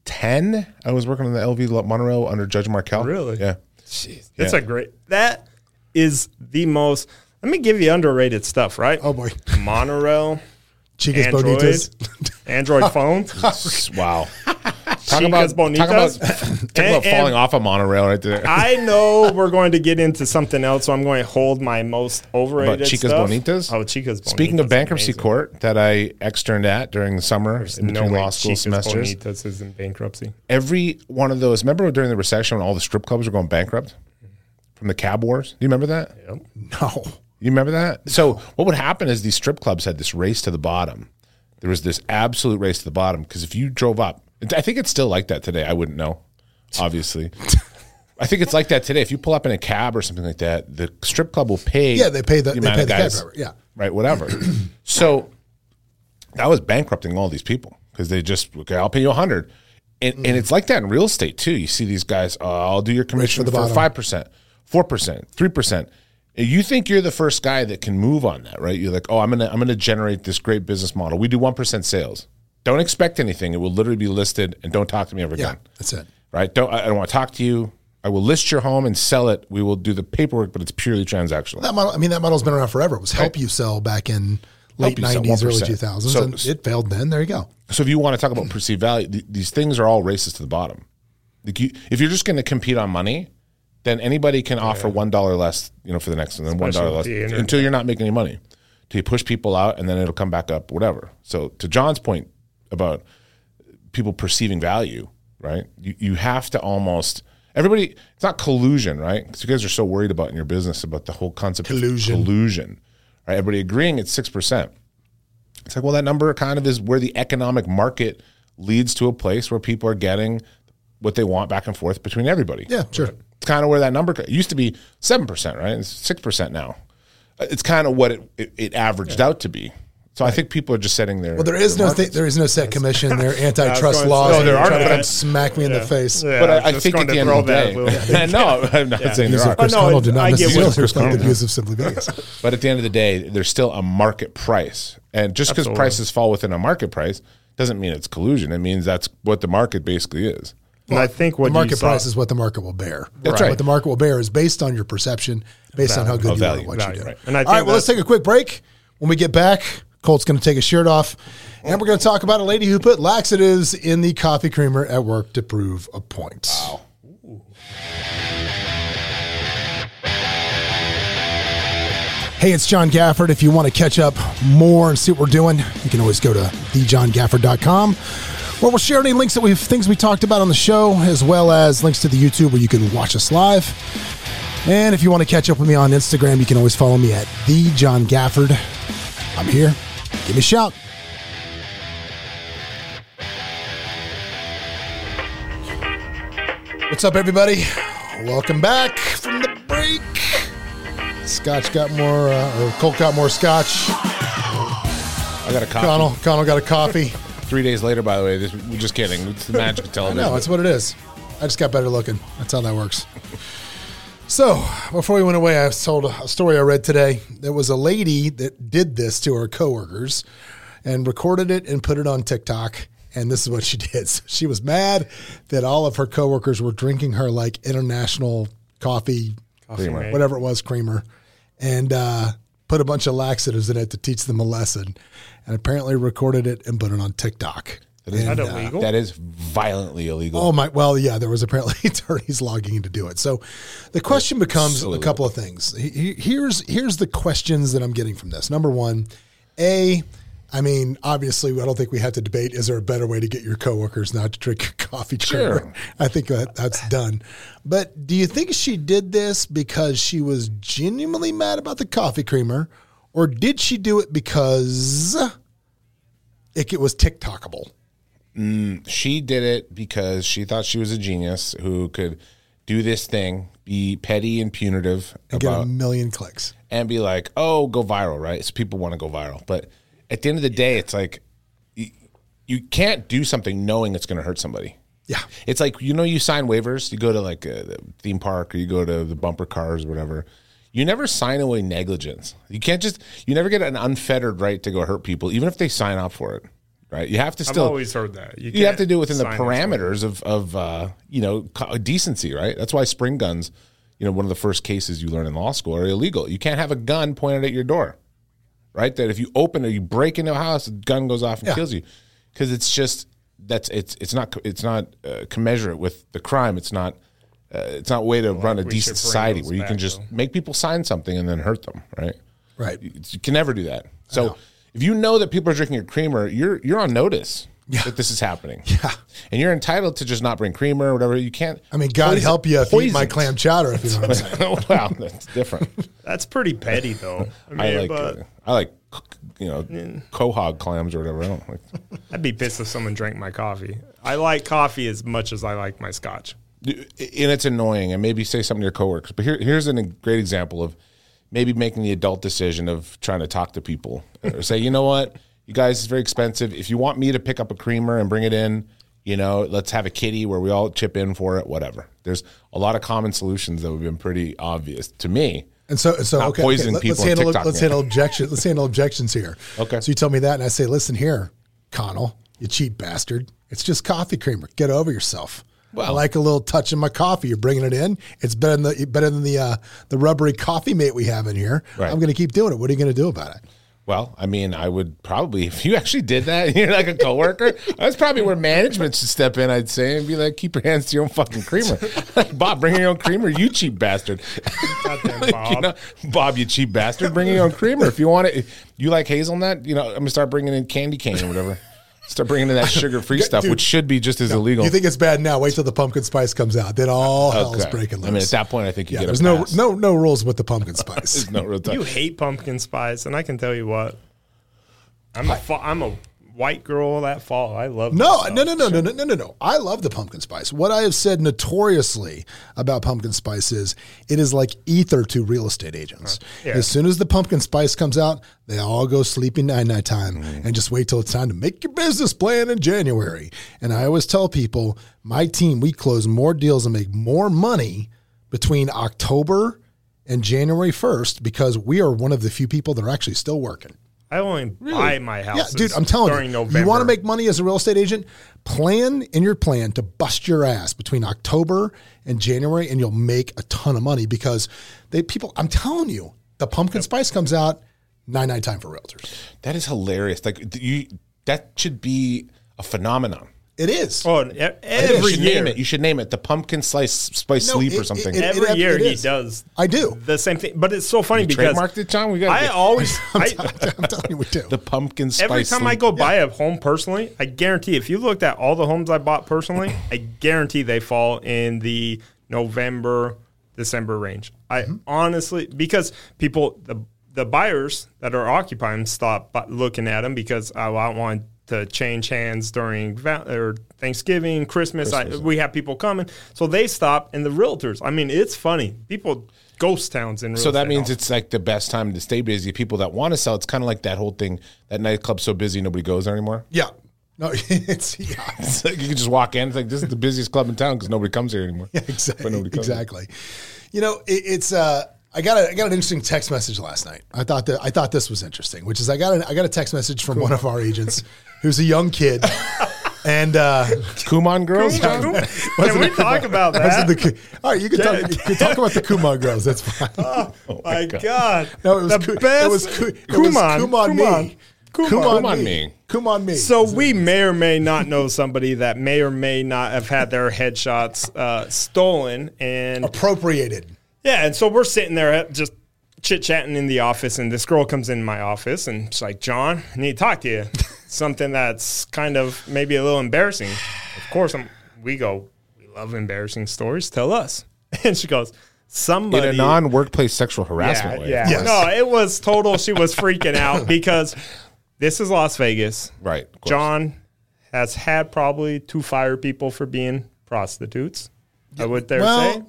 2010. I was working on the LV monorail under Judge Markell. Really? Yeah. It's Yeah. a great. That is the most. Let me give you underrated stuff, right? Oh boy, Monorail, Chicas Android, Bonitas. Android phones. Wow. Talk Chicas about, talk bonitas. about, talk And- about falling off a monorail right there. I know we're going to get into something else, so I'm going to hold my most overrated About Chicas stuff. Bonitas? Oh, Chicas Bonitas. Speaking of bankruptcy amazing. court that I externed at during the summer in no between way law school Chicas semesters, Bonitas is in bankruptcy. every one of those. Remember during the recession when all the strip clubs were going bankrupt from the cab wars? Do you remember that? Yep. No, You remember that? So what would happen is these strip clubs had this race to the bottom. There was this absolute race to the bottom because if you drove up, I think it's still like that today. I wouldn't know, obviously. I think it's like that today. If you pull up in a cab or something like that, the strip club will pay. yeah, they pay the, they amount pay the cab driver. Yeah, right, whatever. so that was bankrupting all these people because they just okay, I'll pay you a hundred, and and it's like that in real estate too. You see these guys, oh, I'll do your commission the for five percent, four percent, three percent. You think you're the first guy that can move on that, right? You're like, oh, I'm gonna I'm gonna generate this great business model. We do one percent sales. Don't expect anything. It will literally be listed, and don't talk to me ever yeah, again. that's it. Right? Don't I don't want to talk to you. I will list your home and sell it. We will do the paperwork, but it's purely transactional. That model, I mean, that model's been around forever. It was help you sell back in late '90s, early 2000s, So- and it failed then. There you go. So if you want to talk about perceived value, th- these things are all races to the bottom. Like you, if you're just going to compete on money, then anybody can offer one dollar less, you know, for the next one, then one dollar less the internet. until you're not making any money. Till you push people out, and then it'll come back up, whatever. So to John's point about people perceiving value, right? You you have to almost everybody. It's not collusion, right? Because you guys are so worried about in your business about the whole concept Collusion. of collusion, right? Everybody agreeing it's six percent. It's like, well, that number kind of is where the economic market leads to a place where people are getting what they want back and forth between everybody. Yeah, sure. It's kind of where that number it used to be 7%, right? It's 6% now. Uh, It's kind of what it, it, it averaged out to be. So I think people are just setting their. Well, there is no th- there is no set commission. There are antitrust going laws. No, there you're are, trying to but smack me in the face. Yeah, but I I, was I just think going at to the end throw of the that day, little- no, I'm not saying Use there of are. Chris no, Connell did not I get what necessarily Chris reflect the views of Simply Vegas. But at the end of the day, there's still a market price, and just because prices fall within a market price doesn't mean it's collusion. It means that's what the market basically is. And I think what the market you saw, price is what the market will bear. That's right. What the market will bear is based on your perception, based on how good you are value. at what Value, you do. right. And I All right, well, let's take a quick break. When we get back, Colt's going to take his shirt off, and we're going to talk about a lady who put laxatives in the coffee creamer at work to prove a point. Wow. Hey, it's John Gafford. If you want to catch up more and see what we're doing, you can always go to thejohngafford.com where we'll share any links that we've things we talked about on the show, as well as links to the YouTube where you can watch us live. And if you want to catch up with me on Instagram, you can always follow me at the John Gafford. I'm here. Give me a shout. What's up, everybody? Welcome back from the break. Scotch got more, uh, or Colt got more scotch. I got a coffee. Connell, Connell got a coffee. Three days later, by the way, this, we're just kidding. It's the magic of television. No, that's what it is. I just got better looking. That's how that works. So, before we went away, I told a story I read today. There was a lady that did this to her coworkers and recorded it and put it on TikTok. And this is what she did. So she was mad that all of her coworkers were drinking her like international coffee, Creamer. whatever it was, creamer, and uh, put a bunch of laxatives in it to teach them a lesson. And apparently recorded it and put it on TikTok. Is that And, uh, illegal? That is violently illegal. Oh my! Well, yeah, there was apparently attorneys logging in to do it. So, the question becomes So a couple of things. He- he- Here's here's the questions that I'm getting from this. Number one, a, I mean, obviously, I don't think we have to debate. Is there a better way to get your coworkers not to drink your coffee? Sure. creamer? I think that that's done. But do you think she did this because she was genuinely mad about the coffee creamer, or did she do it because it, it was TikTokable? Mm, she did it because she thought she was a genius who could do this thing, be petty and punitive and get a million clicks. and be like, "Oh, go viral," right? So people want to go viral, but at the end of the day, it's like you, you can't do something knowing it's going to hurt somebody. Yeah. It's like you know you sign waivers. You go to like a theme park or you go to the bumper cars or whatever. You never sign away negligence. You can't just you never get an unfettered right to go hurt people, even if they sign up for it. Right? You have to still. I've always heard that. you have to do it within the parameters of of uh, you know decency, right? That's why spring guns, you know, one of the first cases you learn in law school are illegal. You can't have a gun pointed at your door, right? That if you open or you break into a house, a gun goes off and Yeah. kills you, because it's just that's it's it's not it's not uh, commensurate with the crime. It's not. Uh, it's not a way to run a decent society where you can just though. make people sign something and then hurt them, right? Right. You, you can never do that. So if you know that people are drinking your creamer, you're you're on notice that this is happening. Yeah. And you're entitled to just not bring creamer or whatever. You can't. I mean, God poison- help you if you eat my clam chowder, if you know what I'm saying. wow, that's different. That's pretty petty, though. I mean, I like but uh, I like you know quahog clams or whatever. I don't like. I'd be pissed if someone drank my coffee. I like coffee as much as I like my scotch. and it's annoying and maybe say something to your coworkers but here, here's a great example of maybe making the adult decision of trying to talk to people or say you know what you guys it's very expensive if you want me to pick up a creamer and bring it in you know let's have a kitty where we all chip in for it whatever there's a lot of common solutions that have been pretty obvious to me And so, so Not okay, poisoning okay, let, people on handle TikTok, let's handle objection. Let's handle objections here. Okay. So you tell me that, and I say, listen here, Connell, you cheap bastard. It's just coffee creamer. Get over yourself. I like a little touch in my coffee. You're bringing it in. It's better than the better than the uh, the rubbery coffee mate we have in here. Right. I'm going to keep doing it. What are you going to do about it? Well, I mean, I would probably if you actually did that, and you're like a coworker. that's probably where management should step in. I'd say and be like, keep your hands to your own fucking creamer. like, Bob, bring your own creamer. You cheap bastard. Goddamn, Like, Bob. you know, Bob, you cheap bastard. Bring your own creamer if you want it. You like hazelnut, you know, I'm gonna start bringing in candy cane or whatever. Start bringing in that sugar free stuff, Dude. which should be just as illegal. You think it's bad now? Wait till the pumpkin spice comes out. Then all hell's Okay. breaking loose. I mean, at that point, I think you yeah, get there's a no pass. no no rules with the pumpkin spice. No real time. You hate pumpkin spice, and I can tell you what. I'm a fa- I'm a white girl that fall. I love No, no, no, no, no, no, no, no, no. I love the pumpkin spice. What I have said notoriously about pumpkin spice is it is like ether to real estate agents. yeah. As soon as the pumpkin spice comes out, they all go sleeping night night time mm. and just wait till it's time to make your business plan in January. And I always tell people, my team, we close more deals and make more money between October and January 1st because we are one of the few people that are actually still working. I only buy my Yeah, house. dude, I'm telling during you, November. you want to make money as a real estate agent, plan in your plan to bust your ass between October and January, and you'll make a ton of money because they people. I'm telling you, the pumpkin spice comes out nine nine time for realtors. That is hilarious. Like you, that should be a phenomenon. It is. Oh, every you year, name it. You should name it the pumpkin slice spice No, sleep it- or something. it- every year he does. I do. the same thing. But it's so funny because trademarked it, John. We got I always, I, I'm telling you, we do. the pumpkin spice. every time I sleep. go buy a home personally, I guarantee if you looked at all the homes I bought personally, I guarantee they fall in the November, December range. I Mm-hmm. honestly, because people, the the buyers that are occupying stop looking at them because oh, I want to change hands during va- or Thanksgiving, Christmas. I, we have people coming, so they stop. And the realtors, I mean, it's funny. People ghost towns in. Real So that means also. it's like the best time to stay busy. People that want to sell, it's kind of like that whole thing. That nightclub's so busy, nobody goes there anymore. yeah. No, it's yeah. It's like you can just walk in. It's like this is the busiest club in town because nobody comes here anymore. Yeah, exactly. But nobody comes. Exactly. You know, it, it's uh, I got a I got an interesting text message last night. I thought that I thought this was interesting, which is I got an, I got a text message from one of our agents who's a young kid. and uh, Kumon girls. John? Can we talk about that? the all right, you can talk, you can talk about the Kumon girls. That's fine. Oh my God! No, it was the Ku- best. It was Ku- it was Kumon. Kumon me. Kumon. Kumon me. Kumon me. So we may or may not know somebody that may or may not have had their headshots uh, stolen, and appropriated. Yeah, and so we're sitting there just chit chatting in the office, and this girl comes in my office, and she's like, "John, I need to talk to you." Something that's kind of maybe a little embarrassing. Of course, I'm, we go. We love embarrassing stories. Tell us. And she goes, somebody In a non-workplace sexual harassment yeah, way. yeah. Yes. No, it was total. She was freaking out because this is Las Vegas. Right. John has had probably two fire people for being prostitutes. I would dare Well, say.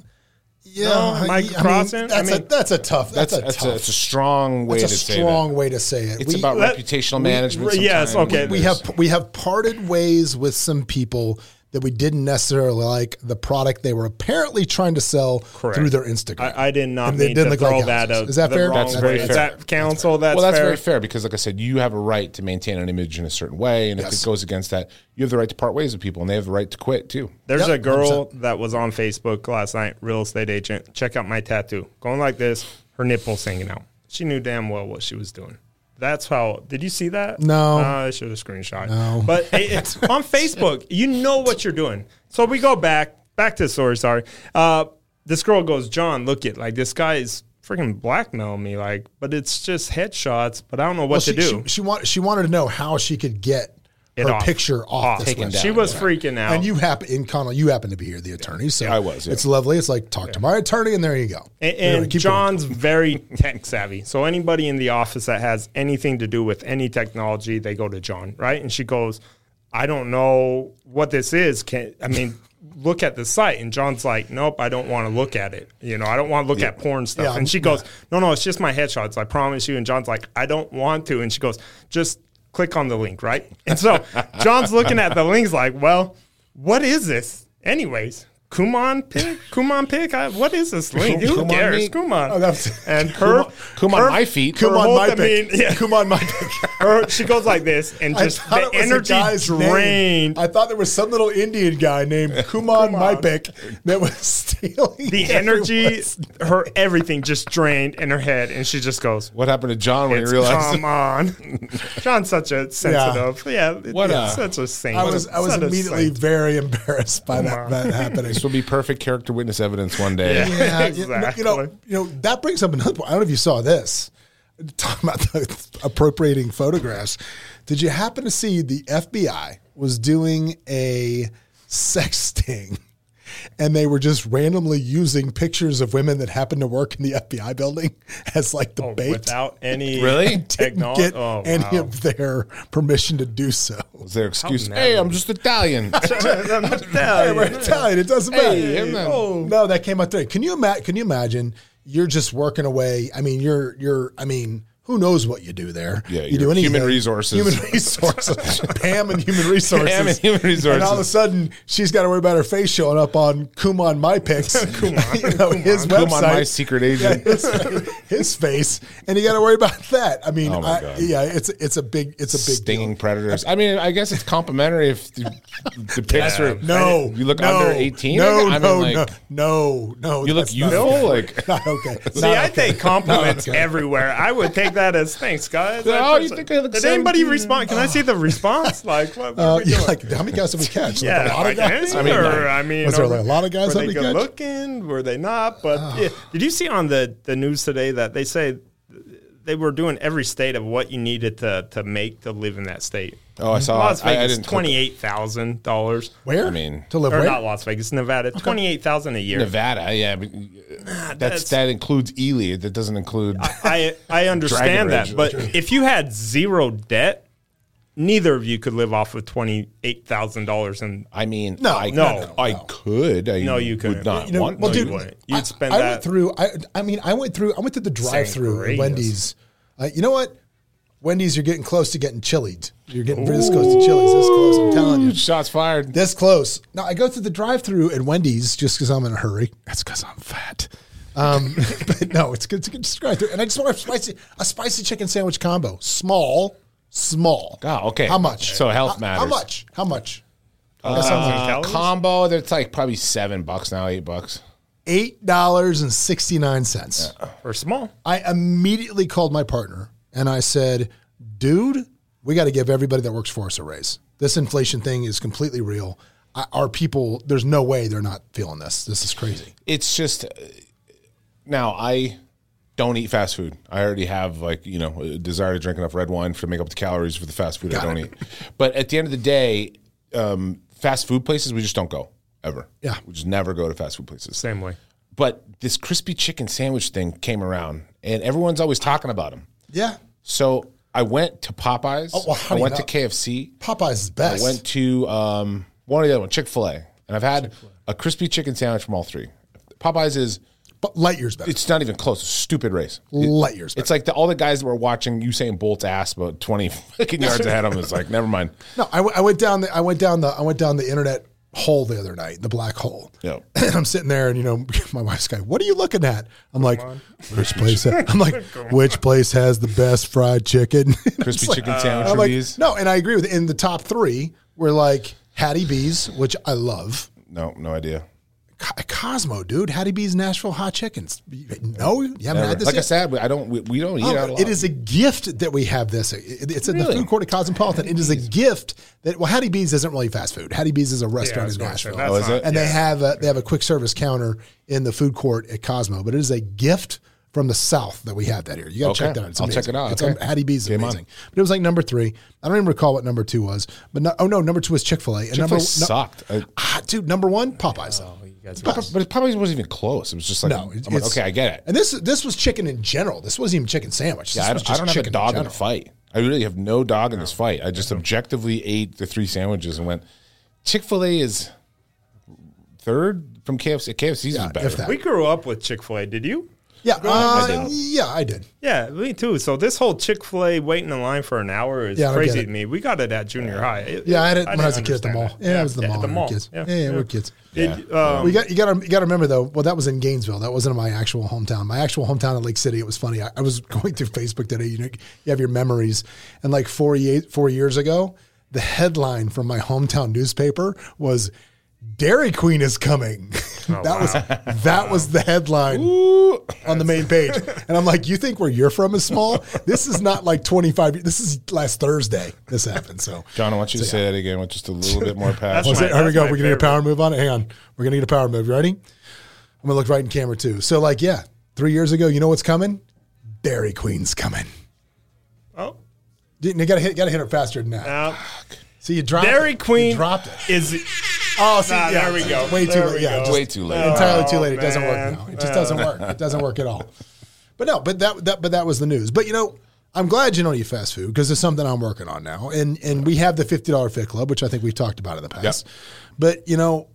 Yeah, No, I- Mike I mean, That's I a mean- that's a tough. That's, That's a that's tough. a, it's a strong way that's a to say strong that. way to say it. It's We- about Let- reputational we- management. yes, sometimes. okay. we have we have parted ways with some people that we didn't necessarily like the product they were apparently trying to sell Correct. thlough their Instagram. I, I did not And they mean didn't to look like throw that out. Is that the fair? wrong That's very fair. Is that counsel? That's well, that's fair. very fair because, like I said, you have a right to maintain an image in a certain way, and if it goes against that, you have the right to part ways with people, and they have the right to quit too. There's Yep, a girl that was on Facebook last night, real estate agent. Check out my tattoo. Going like this, her nipples hanging out. She knew damn well what she was doing. That's how. Did you see that? No. Uh, I should have screenshot. No. But it- it's on Facebook. You know what you're doing. So we go back, back to the story. Sorry. Uh, this girl goes, John, look it. Like this guy is freaking blackmailing me. Like, but it's just headshots. But I don't know what Well, to she, do. She, she, want, she wanted to know how she could get her off. picture off, Off. this Taken down. she was freaking out. And you happen in Connell, you happen to be here, the attorney. So I was, yeah. It's lovely. It's like talk to my attorney, and there you go. And, and keep. John's very tech savvy. So anybody in the office that has anything to do with any technology, they go to John, right? And she goes, "I don't know what this is. Can I mean?" Look at the site, and John's like, "Nope, I don't want to look at it. You know, I don't want to look at porn stuff." Yeah, and she goes, "No, no, it's just my headshots. I promise you." And John's like, "I don't want to." And she goes, "Just click on the link, right?" And so John's looking at the links, like, "Well, what is this, anyways?" Kumon pick, Kumon pick. I, what is this link? Who Kumon cares? me? Kumon. Oh, that's- and her, Come her- my feet. Kumon her on, whole my pick. yeah. Come on, my pick. her, she goes like this, and just the it was a energy name. drained. I thought there was some little Indian guy named Kuman Mypik that was stealing The energy, her everything just drained in her head, and she just goes, What happened to John when he "It's- realized? "Come on, John's such a sensitive, yeah, What yeah, a- such a saint." I was I was immediately very embarrassed by that, that happening. This will be perfect character witness evidence one day. Yeah. Yeah, you- Exactly. You know, you know that brings up another point. I don't know if you saw this. Talking about the appropriating photographs. Did you happen to see the FBI was doing a sex sting, and they were just randomly using pictures of women that happened to work in the FBI building as like the Oh, bait. without any Really? didn't get Oh, any wow. of their permission to do so. Was their excuse? How Hey. I'm just Italian. Hey, we're Italian. It doesn't matter. Hey, oh no, that came out today. Can you imagine? Can you imagine? You're just working away. I mean, you're you're. I mean, who knows what you do there? Yeah, you do anything. human resources. Human resources. Pam and human resources. Pam and human resources. And all of a sudden, she's got to worry about her face showing up on Kumon My Pics. Kumon, you know, his Come website. on, my secret Yeah, agent. his, his face, and you got to worry about that. I mean, Oh I, yeah, it's it's a big it's a big Stinging deal. predators. I mean, I guess it's complimentary if the, the pics are. No, you look no, under 18. No, I mean, no, like, no, no, no. You look youthful. okay. Like, Not okay. See, Not I take compliments okay. everywhere. I would take that as thanks, guys. Oh, you think I look Did anybody respond? Can I see the response? Like, what, what Uh, are we yeah, doing? like how many guys did we catch? Yeah, a lot of guys. I mean, or, like, I mean, was there like a lot of guys Were that they we good catch? looking? Were they not? But yeah. did you see on the the news today that they say they were doing every state of what you needed to to make to live in that state? Oh, I saw. Las I, I Vegas, didn't click twenty eight thousand dollars. Where? I mean- to live Or where? not Las Vegas, Nevada, twenty eight thousand a year. Nevada. Yeah, but that's, that's- that includes Ely. That doesn't include. I I understand that, but if you had zero debt, neither of you could live off of twenty eight thousand dollars. And I mean, No, I, no, no, no, I could. I No, you couldn't. not You know, want well, to. dude, you wouldn't. You'd I- spend I, that- went through. I, I mean, I went through. I went to the drive-through at Sangrias. Wendy's. Uh, you know what? Wendy's, you're getting close to getting chilied. You're getting this close to Chili's. This close. I'm telling you. Shots fired. This close. Now I go through the drive-through at Wendy's just because I'm in a hurry. That's because I'm fat. Um, but no, it's good to get just drive through. And I just want a spicy, a spicy chicken sandwich combo. Small, small. Oh, okay. How much? So health How- matters. How much? How much? thousand Uh, calories. combo, that's like probably seven bucks now, eight bucks. Eight dollars and sixty nine cents. for small. I immediately called my partner and I said, dude, we got to give everybody that works for us a raise. This inflation thing is completely real. I, our people, there's no way they're not feeling this. This is crazy. It's just now I don't eat fast food. I already have like you know a desire to drink enough red wine to make up the calories for the fast food I don't it. eat. But at the end of the day, um, fast food places we just don't go ever. Yeah. we just never go to fast food places. Same way. But this crispy chicken sandwich thing came around, and everyone's always talking about them. Yeah. So I went to Popeyes. Oh, well, I went to KFC. Popeyes is best. I went to um, one of the other one, Chick Fil A, and I've had a crispy chicken sandwich from all three. Popeyes is but light years better. it's not even close. Stupid race. light years better. It's like the, all the guys that were watching Usain Bolt's ass about twenty fucking yards ahead of him. It's like never mind. No, I, w- I went down the I went down the I went down the internet hole the other night, the black hole. Yeah. And I'm sitting there, and you know, my wife's guy, what are you looking at? I'm like, which place? ha- I'm like, which place has the best fried chicken? Crispy like- chicken sandwich I'm like, reviews. no, and I agree with in the top three. We're like Hattie B's, which I love. No, no idea. Co- Cosmo, dude, Hattie B's Nashville hot chickens. No, you haven't Never. had this Like I said, we- I don't. We, we don't eat Oh, out a lot. it is a gift that we have this. It- It's in the food court at Cosmopolitan. It is a gift that well, Hattie B's isn't really fast food. Hattie B's is a restaurant was in Nashville, Oh, is it? and they have a, they have a quick service counter in the food court at Cosmo. But it is a gift from the South that we have that here. You got to Okay. check that out. It's I'll amazing. check it out. It's Okay. um, Hattie B's is Game on. amazing. But it was like number three. I don't even recall what number two was. But no, oh no, number two was Chick Fil A. And Chick-fil-A number no- sucked. I- ah, dude, number one Popeyes. Oh, you guys Popeyes- but it probably wasn't even close. It was just like, No, I'm like, it's- okay, I get it. And this this was chicken in general. This wasn't even chicken sandwich. Yeah, I, was don't- I just don't have a chicken dog in the general. fight. I really have no dog in this fight. I just objectively ate the three sandwiches and went. Chick Fil A is third from KFC. KFC's Yeah, is better. if that. We grew up with Chick Fil A. Did you? Yeah, uh, didn't. yeah, I did. Yeah, me too. So this whole Chick Fil A waiting in line for an hour is Yeah, crazy to me. We got it at junior high. It- Yeah, I had it when I was a kid at the mall. understand Yeah, that. it was the Yeah, mall. the we mall. were kids. Yeah, Yeah, yeah, we're kids. It, um, We got you got to you got to remember though. Well, that was in Gainesville. That wasn't in my actual hometown. My actual hometown in Lake City. It was funny. I, I was going through Facebook today. You know, you have your memories, and like four four years ago, the headline from my hometown newspaper was "Dairy Queen is coming." Oh, that was that was the headline on the main page, and I'm like, you think where you're from is small? This is not like 25. This is last Thursday. This happened. So John, I want you to say that again with just a little bit more passion. Let's my- Here we go. We're gonna get a power move on it. Hang on. We're gonna get a power move. You ready? I'm gonna look right in camera too. So like, yeah, three years ago, you know what's coming? Dairy Queen's coming. oh, You gotta hit, gotta hit her faster than that. now See, you dropped Dairy it. Queen You dropped it. is Oh, see, Nah, yeah, there we go. Way too There late. Yeah, just Way too late. Entirely too Oh, late. It doesn't man. work now. It just doesn't work. It doesn't work at all. But no, but that, that but that was the news. But you know, I'm glad you don't eat fast food because it's something I'm working on now. And and we have the fifty dollar fit club, which I think we've talked about in the past. But you know,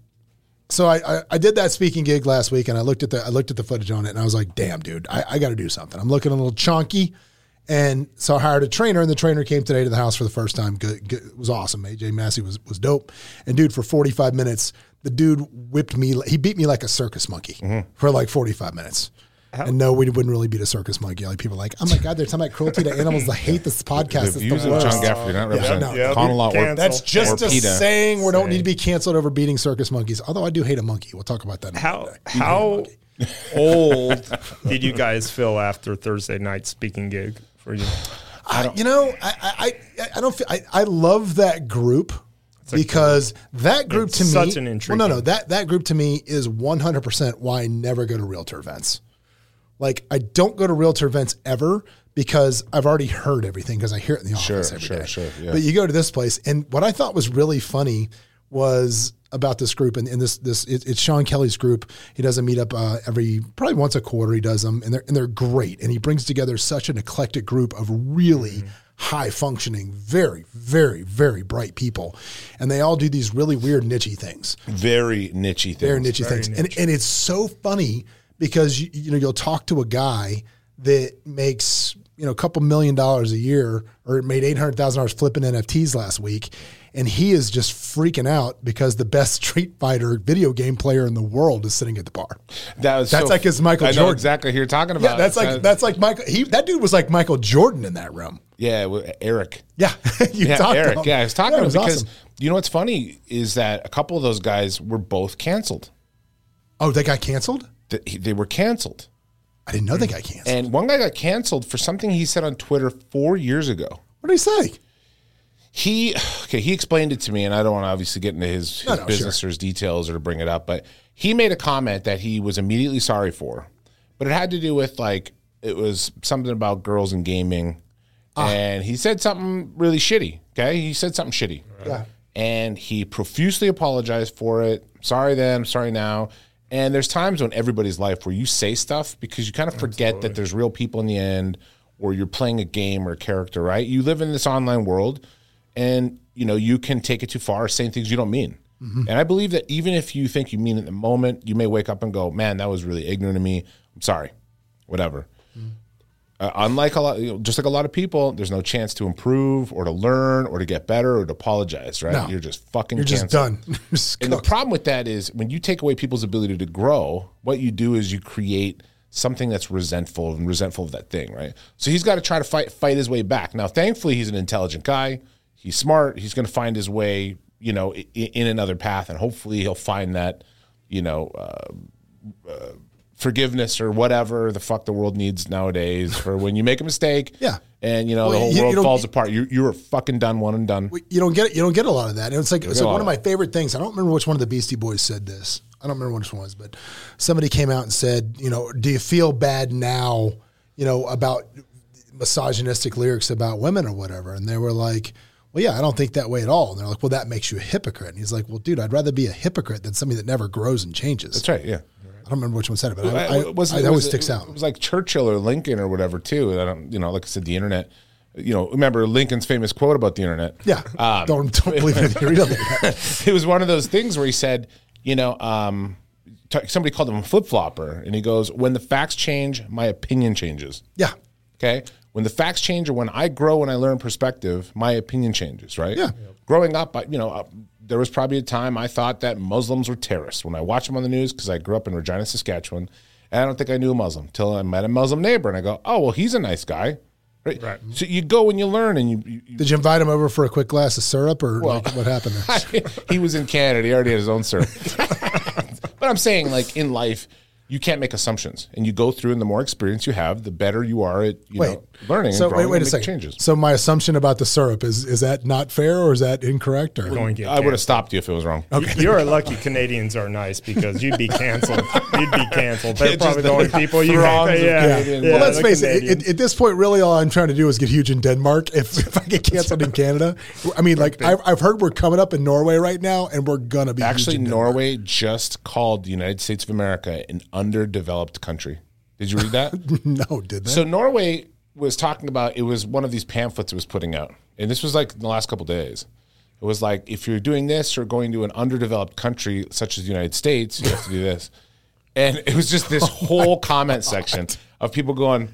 so I, I I did that speaking gig last week, and I looked at the I looked at the footage on it, and I was like, damn, dude, I, I got to do something. I'm looking a little chunky. And so I hired a trainer, and the trainer came today to the house for the first time. Good, good, it was awesome. AJ Massey was was dope. And dude, for 45 minutes, the dude whipped me. He beat me like a circus monkey Mm-hmm. for like 45 minutes. And no, we wouldn't really beat a circus monkey. Like people are like, oh my god, they're talking about cruelty to animals. I hate this podcast. The It's views the of worst. John Gafford not represent no. Yeah, Conalot or cancel. That's just or a PETA. saying. We don't need to be canceled over beating circus monkeys. Although I do hate a monkey. We'll talk about that. how minute. how old did you guys feel after Thursday night speaking gig for you? I, you know, I, I, I don't feel, I, I love that group because that group It's to me, such an well, no, no, that, that group to me is 100% why I never go to realtor events. Like I don't go to realtor events ever because I've already heard everything because I hear it in the Sure, office every day. sure, sure, yeah. But you go to this place, and what I thought was really funny was about this group, and, and this this it, it's Sean Kelly's group. He does a meetup uh, every probably once a quarter. He does them, and they're and they're great. And he brings together such an eclectic group of really Mm-hmm. high functioning, very very very bright people, and they all do these really weird nichey things Very nichey things. very niche things. And, and it's so funny because you, you know you'll talk to a guy that makes you know a couple million dollars a year or made eight hundred thousand dollars flipping NFTs last week, and he is just freaking out because the best Street Fighter video game player in the world is sitting at the bar. That was That's so- like his Michael I know Jordan. exactly who you're talking about. Yeah, that's like uh, that's like Michael. He that dude was like Michael Jordan in that room. Yeah, Eric. Yeah, you Yeah, talked to Eric. Yeah, I was talking Yeah, to him was because awesome. you know what's funny is that a couple of those guys were both canceled. Oh, they got canceled. Th- They were canceled. I didn't know they got canceled. And one guy got canceled for something he said on Twitter four years ago. what did he say? He okay, he explained it to me, and I don't want to obviously get into his, his No, no, business or his details or to bring it up, but he made a comment that he was immediately sorry for. But it had to do with like it was something about girls and gaming. Ah. And he said something really shitty. Okay. He said something shitty. Yeah. And he profusely apologized for it. Sorry then, sorry now. And there's times when everybody's life where you say stuff because you kind of forget that there's real people in the end or you're playing a game or a character, right? You live in this online world and you know you can take it too far saying things you don't mean. Mm-hmm. And I believe that even if you think you mean it in the moment, you may wake up and go, "Man, that was really ignorant of me. I'm sorry." Whatever. Uh, unlike a lot, you know, just like a lot of people, there's no chance to improve or to learn or to get better or to apologize. Right? No. You're just fucking. You're just done. Just And the problem with that is when you take away people's ability to grow, what you do is you create something that's resentful and resentful of that thing, right? So he's got to try to fight fight his way back. Now, thankfully, he's an intelligent guy. He's smart. He's going to find his way, you know, in, in another path, and hopefully, he'll find that, you know. Uh, uh, Forgiveness or whatever the fuck the world needs nowadays for when you make a mistake, Yeah. and you know Well, the whole you- you world don't- falls apart. You you were fucking done, one and done. you don't get you don't get a lot of that. And it's like get so one of of my favorite things. I don't remember which one of the Beastie Boys said this. I don't remember which one was, but somebody came out and said, you know, do you feel bad now, you know, about misogynistic lyrics about women or whatever? And they were like, well, yeah, I don't think that way at all. And they're like, well, that makes you a hypocrite. And he's like, well, dude, I'd rather be a hypocrite than somebody that never grows and changes. That's right. Yeah. I don't remember which one said it, but I, I, It was- I, it that always sticks out. It was like Churchill or Lincoln or whatever too. I don't, you know, like I said, the internet. You know, remember Lincoln's famous quote about the internet? yeah, Um, don't don't believe anything you read the it was one of those things where he said, you know, um, t- somebody called him a flip flopper, and he goes, "When the facts change, my opinion changes." Yeah, Okay. When the facts change, or when I grow and I learn perspective, my opinion changes. Right. Yeah. Growing up, I, you know, uh, there was probably a time I thought that Muslims were terrorists. When I watched them on the news, because I grew up in Regina, Saskatchewan, and I don't think I knew a Muslim till I met a Muslim neighbor, and I go, "Oh, well, he's a nice guy." Right. Right. So you go and you learn, and you, you, you did you invite him over for a quick glass of syrup, or like, what happened? There? he was in Canada. He already had his own syrup. but I'm saying, like in life, you can't make assumptions, and you go through, and the more experience you have, the better you are at you Wait, know learning. So wait, wait a second. Changes. So my assumption about the syrup is is that not fair or is that incorrect? Or Going I would have stopped you if it was wrong. You- You're lucky Canadians are nice because you'd be canceled. you'd be canceled. They're probably just the only people you throngs can of yeah, Canadians. yeah, well, let's face it, Canadians. it, At this point, really, all I'm trying to do is get huge in Denmark. If, if I get canceled in Canada, I mean, like I've, I've heard we're coming up in Norway right now, and we're gonna be Actually, huge in Norway just called the United States of America an underdeveloped country. Did you read that? no, did they? So Norway was talking about it was one of these pamphlets it was putting out, and this was like in the last couple days. It was like if you're doing this or going to an underdeveloped country such as the United States, you have to do this. And it was just this whole oh comment section of people going,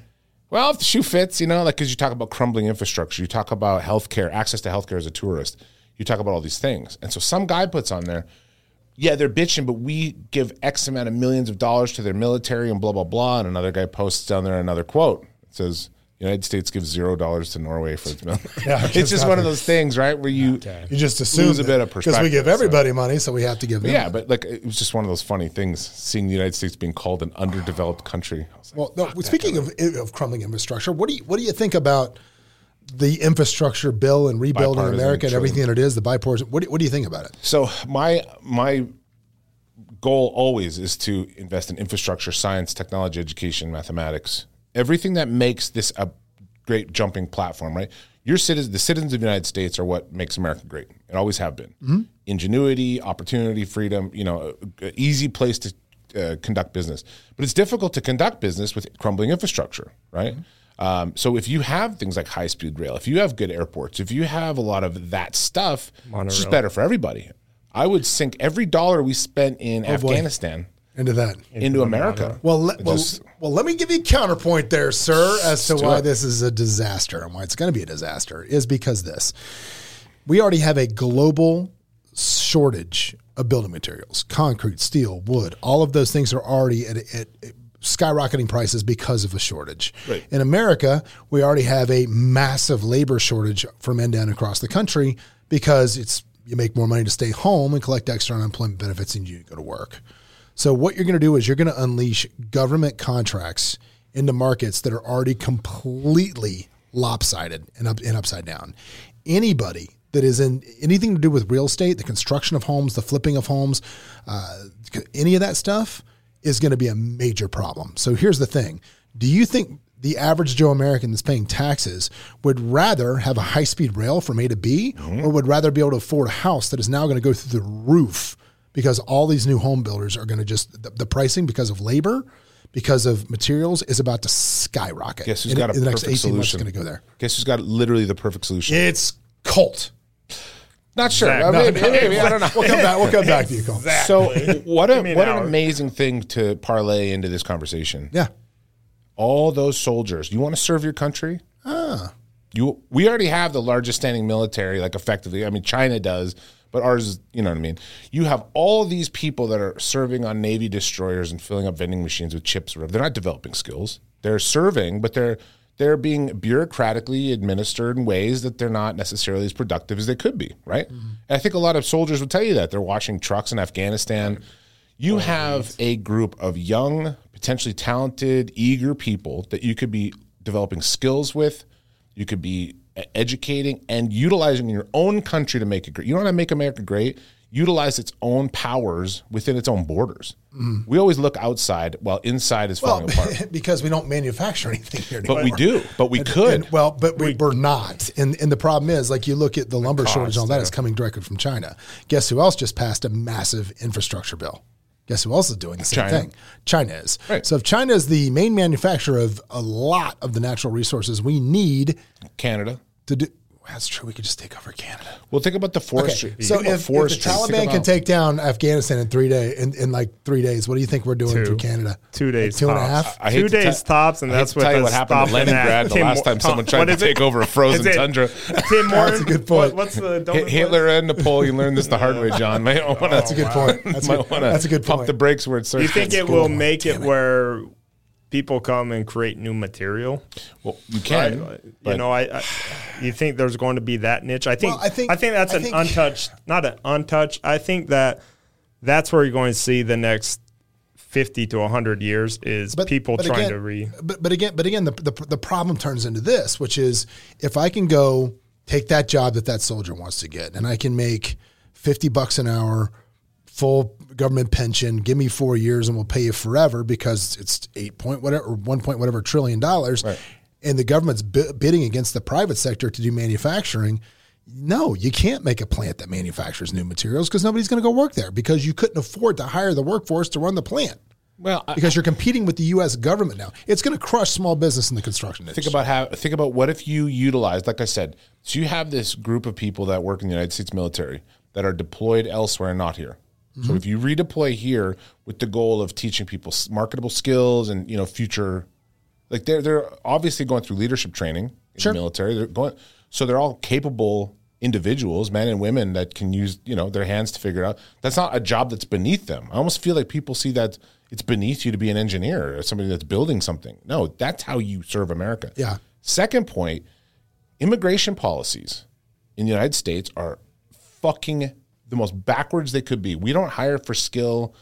"Well, if the shoe fits, you know, like because you talk about crumbling infrastructure, you talk about healthcare, access to healthcare as a tourist, you talk about all these things." And so some guy puts on there, yeah, they're bitching, but we give X amount of millions of dollars to their military and blah blah blah. And another guy posts down there another quote. It says United States gives zero dollars to Norway for its milk. Yeah, it's just one of those things, right? Where you you just assume lose a bit of perspective because we give so- everybody money, so we have to give them. yeah, but like it was just one of those funny things, seeing the United States being called an underdeveloped country. Like, Well, no, speaking of, of crumbling infrastructure, what do you what do you think about the infrastructure bill and rebuilding America and everything that it is? The bipartisan. What do, what do you think about it? So my my goal always is to invest in infrastructure, science, technology, education, mathematics, everything that makes this a great jumping platform. Right, your citizens, the citizens of the United States, are what makes America great. It always have been. Ingenuity, opportunity, freedom. You know, a, a easy place to uh, conduct business, but it's difficult to conduct business with crumbling infrastructure. Right. Um, so if you have things like high speed rail, if you have good airports, if you have a lot of that stuff, it's just better for everybody. I would sink every dollar we spent in boy. Afghanistan Into that. into America. Well, let, well, Just- well, let me give you a counterpoint there, sir, as to why it. this is a disaster and why it's going to be a disaster is because this. We already have a global shortage of building materials, concrete, steel, wood. All of those things are already at, at, at skyrocketing prices because of a shortage. Right. In America, we already have a massive labor shortage for men down across the country because it's you make more money to stay home and collect extra unemployment benefits and you go to work. So what you're going to do is you're going to unleash government contracts into markets that are already completely lopsided and up and upside down. Anybody that is in anything to do with real estate, the construction of homes, the flipping of homes, uh, any of that stuff is going to be a major problem. So here's the thing: Do you think the average Joe American that's paying taxes would rather have a high speed rail from A to B, or would rather be able to afford a house that is now going to go through the roof because all these new home builders are going to just the, the pricing because of labor, because of materials is about to skyrocket. Guess who's in, got a in the next perfect 18 months? It's solution? going to go there. Guess who's got literally the perfect solution? It's Colt. Not sure. Zach, I no, mean, maybe, I don't know. We'll come back. We'll come back to you, Colt. So what a Give me an what an amazing thing to parlay into this conversation. Yeah. All those soldiers. You want to serve your country? Ah. You we already have the largest standing military, like effectively. I mean, China does, but ours is, you know what I mean? You have all these people that are serving on Navy destroyers and filling up vending machines with chips or whatever. They're not developing skills. They're serving, but they're they're being bureaucratically administered in ways that they're not necessarily as productive as they could be, right? Mm-hmm. And I think a lot of soldiers would tell you that. They're washing trucks in Afghanistan. You have a group of young, potentially talented, eager people that you could be developing skills with, you could be educating and utilizing your own country to make it great. You know how to make America great? Utilize its own powers within its own borders. Mm-hmm. We always look outside while inside is Well, falling apart. because we don't manufacture anything here But anymore. we do. But we could. And- well, but we, we're not. And and the problem is, like you look at the lumber shortage and all that is coming directly from China. Guess who else just passed a massive infrastructure bill? Guess who else is doing the same China. thing? China is. Right. So if China is the main manufacturer of a lot of the natural resources we need Canada. to do, that's true. We could just take over Canada. Well, think about the forestry. Okay, so Think about if, if the Taliban can take down Afghanistan in three days, in, in like three days, what do you think we're doing Two. for Canada? Two days Like two and a half? I hate Two days tell- tops, and I that's to what tell you what happened to stopping at Leningrad the last time someone tried to take over a frozen tundra. Tim Hortons. That's a good point. What, what's the donut Hit- Hitler and Napoleon learned this the hard way, John. Might oh, wanna, That's a good point. That's a might good- wanna that's a good Pump point. the brakes where it starts. Do you think it will make it. where people come and create new material? Well, you can. Right? You know, I, I you think there's going to be that niche? I think Well, I think- I think that's I an think- untouched, not an untouched. I think that that's where you're going to see the next fifty to hundred years is people trying again, to re. But but again, but again, the, the the problem turns into this, which is if I can go take that job that that soldier wants to get, and I can make fifty bucks an hour, full government pension, give me four years, and we'll pay you forever because it's eight point whatever, or one point whatever trillion dollars, and the government's bi- bidding against the private sector to do manufacturing. No, you can't make a plant that manufactures new materials because nobody's going to go work there because you couldn't afford to hire the workforce to run the plant well, I, because you're competing with the U.S. government now. It's going to crush small business in the construction industry. think about how. Think about what if you utilize, like I said, so you have this group of people that work in the United States military that are deployed elsewhere and not here. Mm-hmm. So if you redeploy here with the goal of teaching people marketable skills and you know future, like they're they're obviously going through leadership training in Sure. the military. They're going, so they're all capable individuals, men and women that can use you know their hands to figure out. That's not a job that's beneath them. I almost feel like people see that it's beneath you to be an engineer or somebody that's building something. No, that's how you serve America. Yeah. Second point, immigration policies in the United States are fucking the most backwards they could be. We don't hire for skill.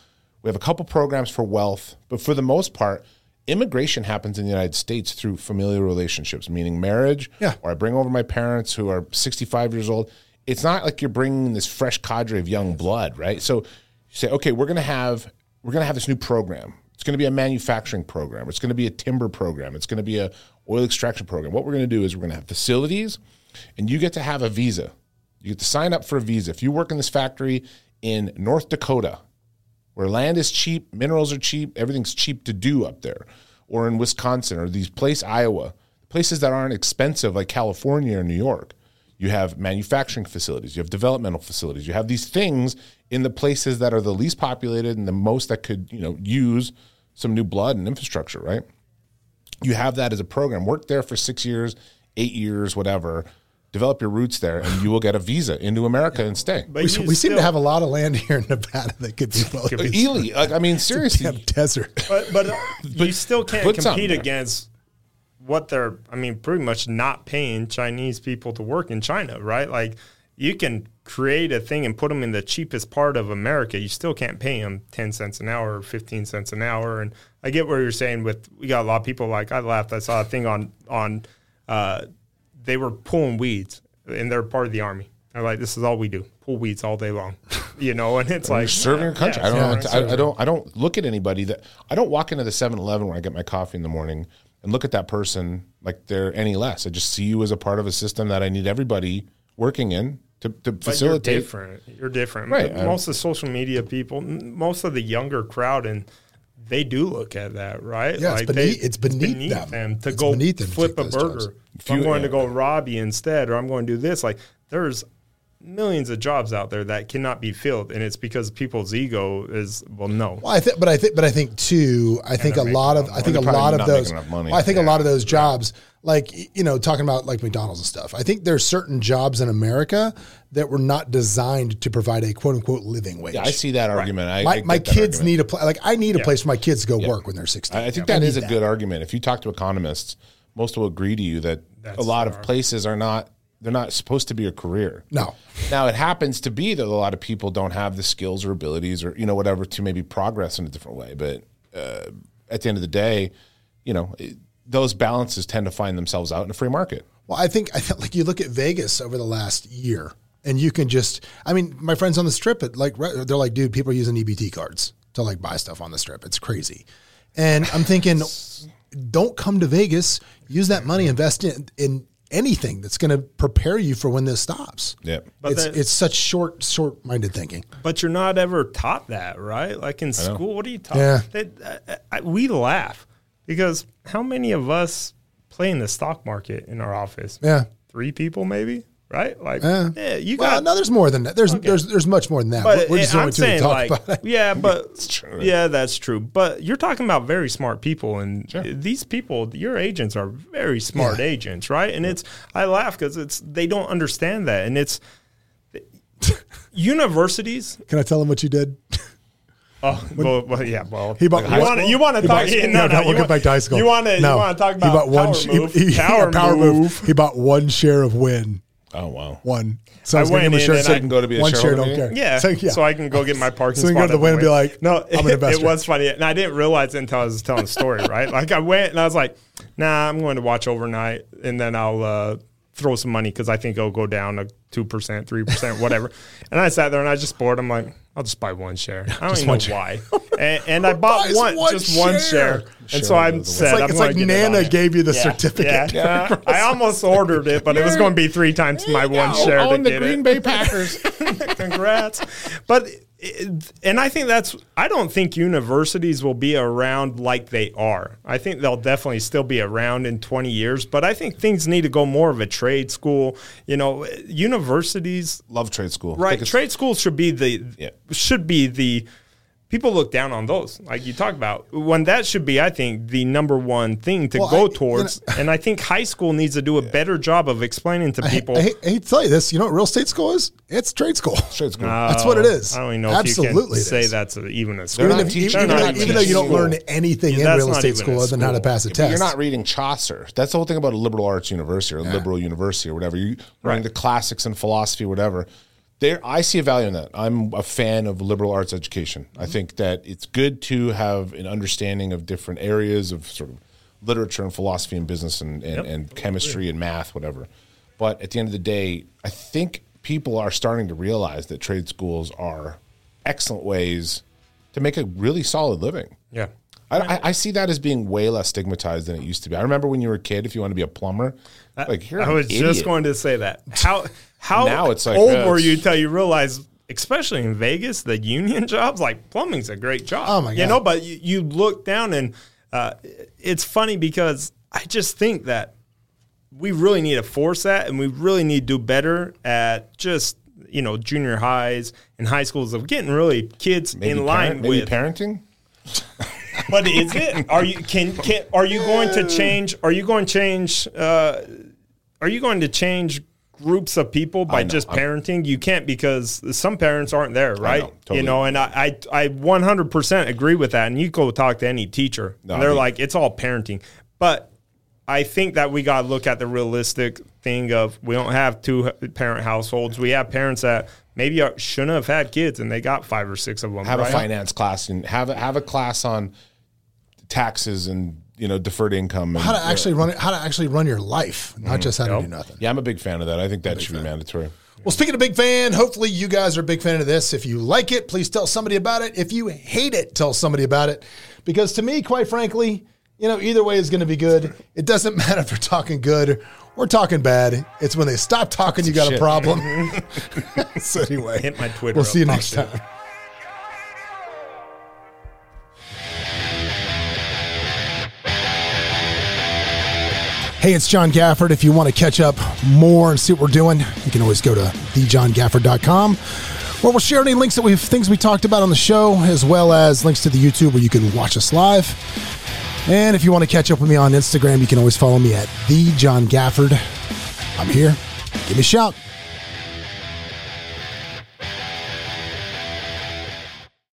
We have a couple programs for wealth, but for the most part, immigration happens in the United States through familial relationships, meaning marriage. Yeah. Or I bring over my parents who are 65 years old. It's not like you're bringing this fresh cadre of young blood, right? So you say, okay, we're going to have we're going to have this new program. It's going to be a manufacturing program. It's going to be a timber program. It's going to be a oil extraction program. What we're going to do is we're going to have facilities, and you get to have a visa. You get to sign up for a visa. If you work in this factory in North Dakota, where land is cheap, minerals are cheap, everything's cheap to do up there, or in Wisconsin or these place Iowa, places that aren't expensive like California or New York. You have manufacturing facilities, you have developmental facilities, you have these things in the places that are the least populated and the most that could, you know, use some new blood and infrastructure, right? You have that as a program. Work there for six years, eight years, whatever. Develop your roots there, and you will get a visa into America and stay. But We, you we seem to have a lot of land here in Nevada that could be well used. Ely, like, I mean, seriously, Damn desert. But but you still can't compete against what they're. I mean, pretty much not paying Chinese people to work in China, right? Like you can create a thing and put them in the cheapest part of America. You still can't pay them ten cents an hour or fifteen cents an hour. And I get what you're saying. With we got a lot of people like I laughed. I saw a thing on on. Uh, they were pulling weeds, and they're part of the army. They're like, this is all we do: pull weeds all day long, you know. And it's like You're serving your country. yeah, I don't. yeah, know I, I don't. I don't look at anybody that. I don't walk into the 7-Eleven where I get my coffee in the morning and look at that person like they're any less. I just see you as a part of a system that I need everybody working in to, to But you're different. You're different. Right. Most of the social media people, most of the younger crowd, and they do look at that, right? Yeah, it's they- beneath- it's beneath them. to It's go beneath them to flip a those jobs. burger. If I'm you- going to go Robbie instead, or I'm going to do this. Like there's millions of jobs out there that cannot be filled, and it's because people's ego is well, no. Well, I think, but I think, but I think too. I think a lot of, a lot I think a They're probably lot of those. money. well, I think a lot of those jobs, like you know, talking about like McDonald's and stuff. I think there's certain jobs in America that were not designed to provide a quote unquote living wage. Yeah, I see that argument. I, my I my that kids argument. need a place like I need a place for my kids to go work when they're 16. I I think that need is a good argument. If you talk to economists, most will agree to you that a lot of places are not. They're not supposed to be a career. No. Now it happens to be that a lot of people don't have the skills or abilities or you know whatever to maybe progress in a different way. But uh, at the end of the day, you know it, those balances tend to find themselves out in a free market. Well, I think I think like you look at Vegas over the last year, and you can just. I mean, my friends on the strip, at like they're like, dude, people are using EBT cards to like buy stuff on the strip. It's crazy, and I'm thinking, don't come to Vegas. Use that money, invest in in anything that's going to prepare you for when this stops. Yeah. But it's that- it's such short short minded thinking. But you're not ever taught that, right? Like in school, what are you taught? Yeah. They, I, I, we laugh because how many of us play in the stock market in our office? Yeah. Three people, maybe, right? Like, Yeah. yeah, you Well, got. no, there's more than that. There's there's there's much more than that. but we're just I'm only two to saying, talk like, about it. yeah, but true. yeah, that's true. But you're talking about very smart people, and these people, your agents are very smart Yeah. agents, right? And it's I laugh because it's they don't understand that, and it's universities Can I tell them what you did? Oh, well, well, yeah, well, He bought you high want you want to He talk? yeah, no, no, no, no, we'll you get want- back to high school. You want to No. you want to talk He about bought one power sh- move? he- he- power, yeah, power move. He bought one share of Wynn. Oh wow. One. So I gonna went a in share, and so I can go to be a one shareholder Don't care. Yeah, So, so, I can go get my parking So we spot. can go to the Wynn and be like, no, I'm an it, was funny, and I didn't realize it until I was telling the story. Right, like I went and I was like, Nah, I'm going to watch overnight, and then I'll uh, throw some money because I think it'll go down to two percent, three percent, whatever. and I sat there and I just bored. I'm like, I'll just buy one share. I don't even know share. why. and, and I bought one, one just one share? share. And so I'm of the It's like, I'm it's like get Nana it. gave you the Yeah, certificate. Yeah, Yeah. I almost ordered it, but it was going to be three times my one share to Own the get Green it. Bay Packers. Congrats. But it- and I think that's I don't think universities will be around like they are. I think they'll definitely still be around in 20 years, but I think things need to go more of a trade school. You know, universities Love trade school. right trade schools should be the Yeah. should be the people look down on those like you talk about when that should be i think the number one thing to Well, go I- you towards and i think high school needs to do a better job of explaining to people I, hate, I hate to tell you this. You know what real estate school is? It's trade school. Trade school. That's what it is. I don't even know Absolutely if you it can say that's a, even a school. Even, not if, teaching- even, even, not even even though you don't learn anything Yeah, in real estate even school other than how to pass a But test. You're not reading Chaucer. That's the whole thing about a liberal arts university or a liberal university or whatever. You learning the classics and philosophy, whatever. There, I see a value in that. I'm a fan of liberal arts education. I mm-hmm. think that it's good to have an understanding of different areas of sort of literature and philosophy and business and, and, and chemistry and math, whatever. But at the end of the day, I think people are starting to realize that trade schools are excellent ways to make a really solid living. yeah. I, I, I see that as being way less stigmatized than it used to be. I remember when you were a kid, if you want to be a plumber, like you're I was just going to say that. How how Now it's like, old yeah, were you till you realized, especially in Vegas, the union jobs like plumbing's a great job. Oh, my god! You know, but you, you look down and uh, it's funny because I just think that we really need to force that, and we really need to do better at just you know junior highs and high schools of getting really kids maybe in line parent- maybe with parenting. but is it? Are you can can are you going to change? Are you going to change? Uh, are you going to change groups of people by just parenting. You can't because some parents aren't there, right? totally. You know, and I, I I 100% agree with that. And you go talk to any teacher, No, and they're I mean- like, it's all parenting. But I think that we got to look at the realistic thing of we don't have two parent households. We have parents that maybe shouldn't have had kids, and they got five or six of them. have right? a finance class and have a, have a class on taxes and you know deferred income. And, How to uh, actually run it, how to actually run your life, not mm-hmm. just how to Yep. do nothing. yeah, I'm a big fan of that. I think that should be mandatory. Well, speaking of big fan, hopefully you guys are a big fan of this. If you like it, please tell somebody about it. If you hate it, tell somebody about it. Because to me, quite frankly, you know, either way is going to be good. It doesn't matter if we're talking good or talking bad. It's when they stop talking, you got a problem. so anyway, Hit my Twitter We'll see you next Fox. time. Hey, it's John Gafford. If you want to catch up more and see what we're doing, you can always go to thejohngafford.com where we'll share any links that we've things we talked about on the show, as well as links to the YouTube where you can watch us live. And if you want to catch up with me on Instagram, you can always follow me at the John Gafford. I'm here. Give me a shout.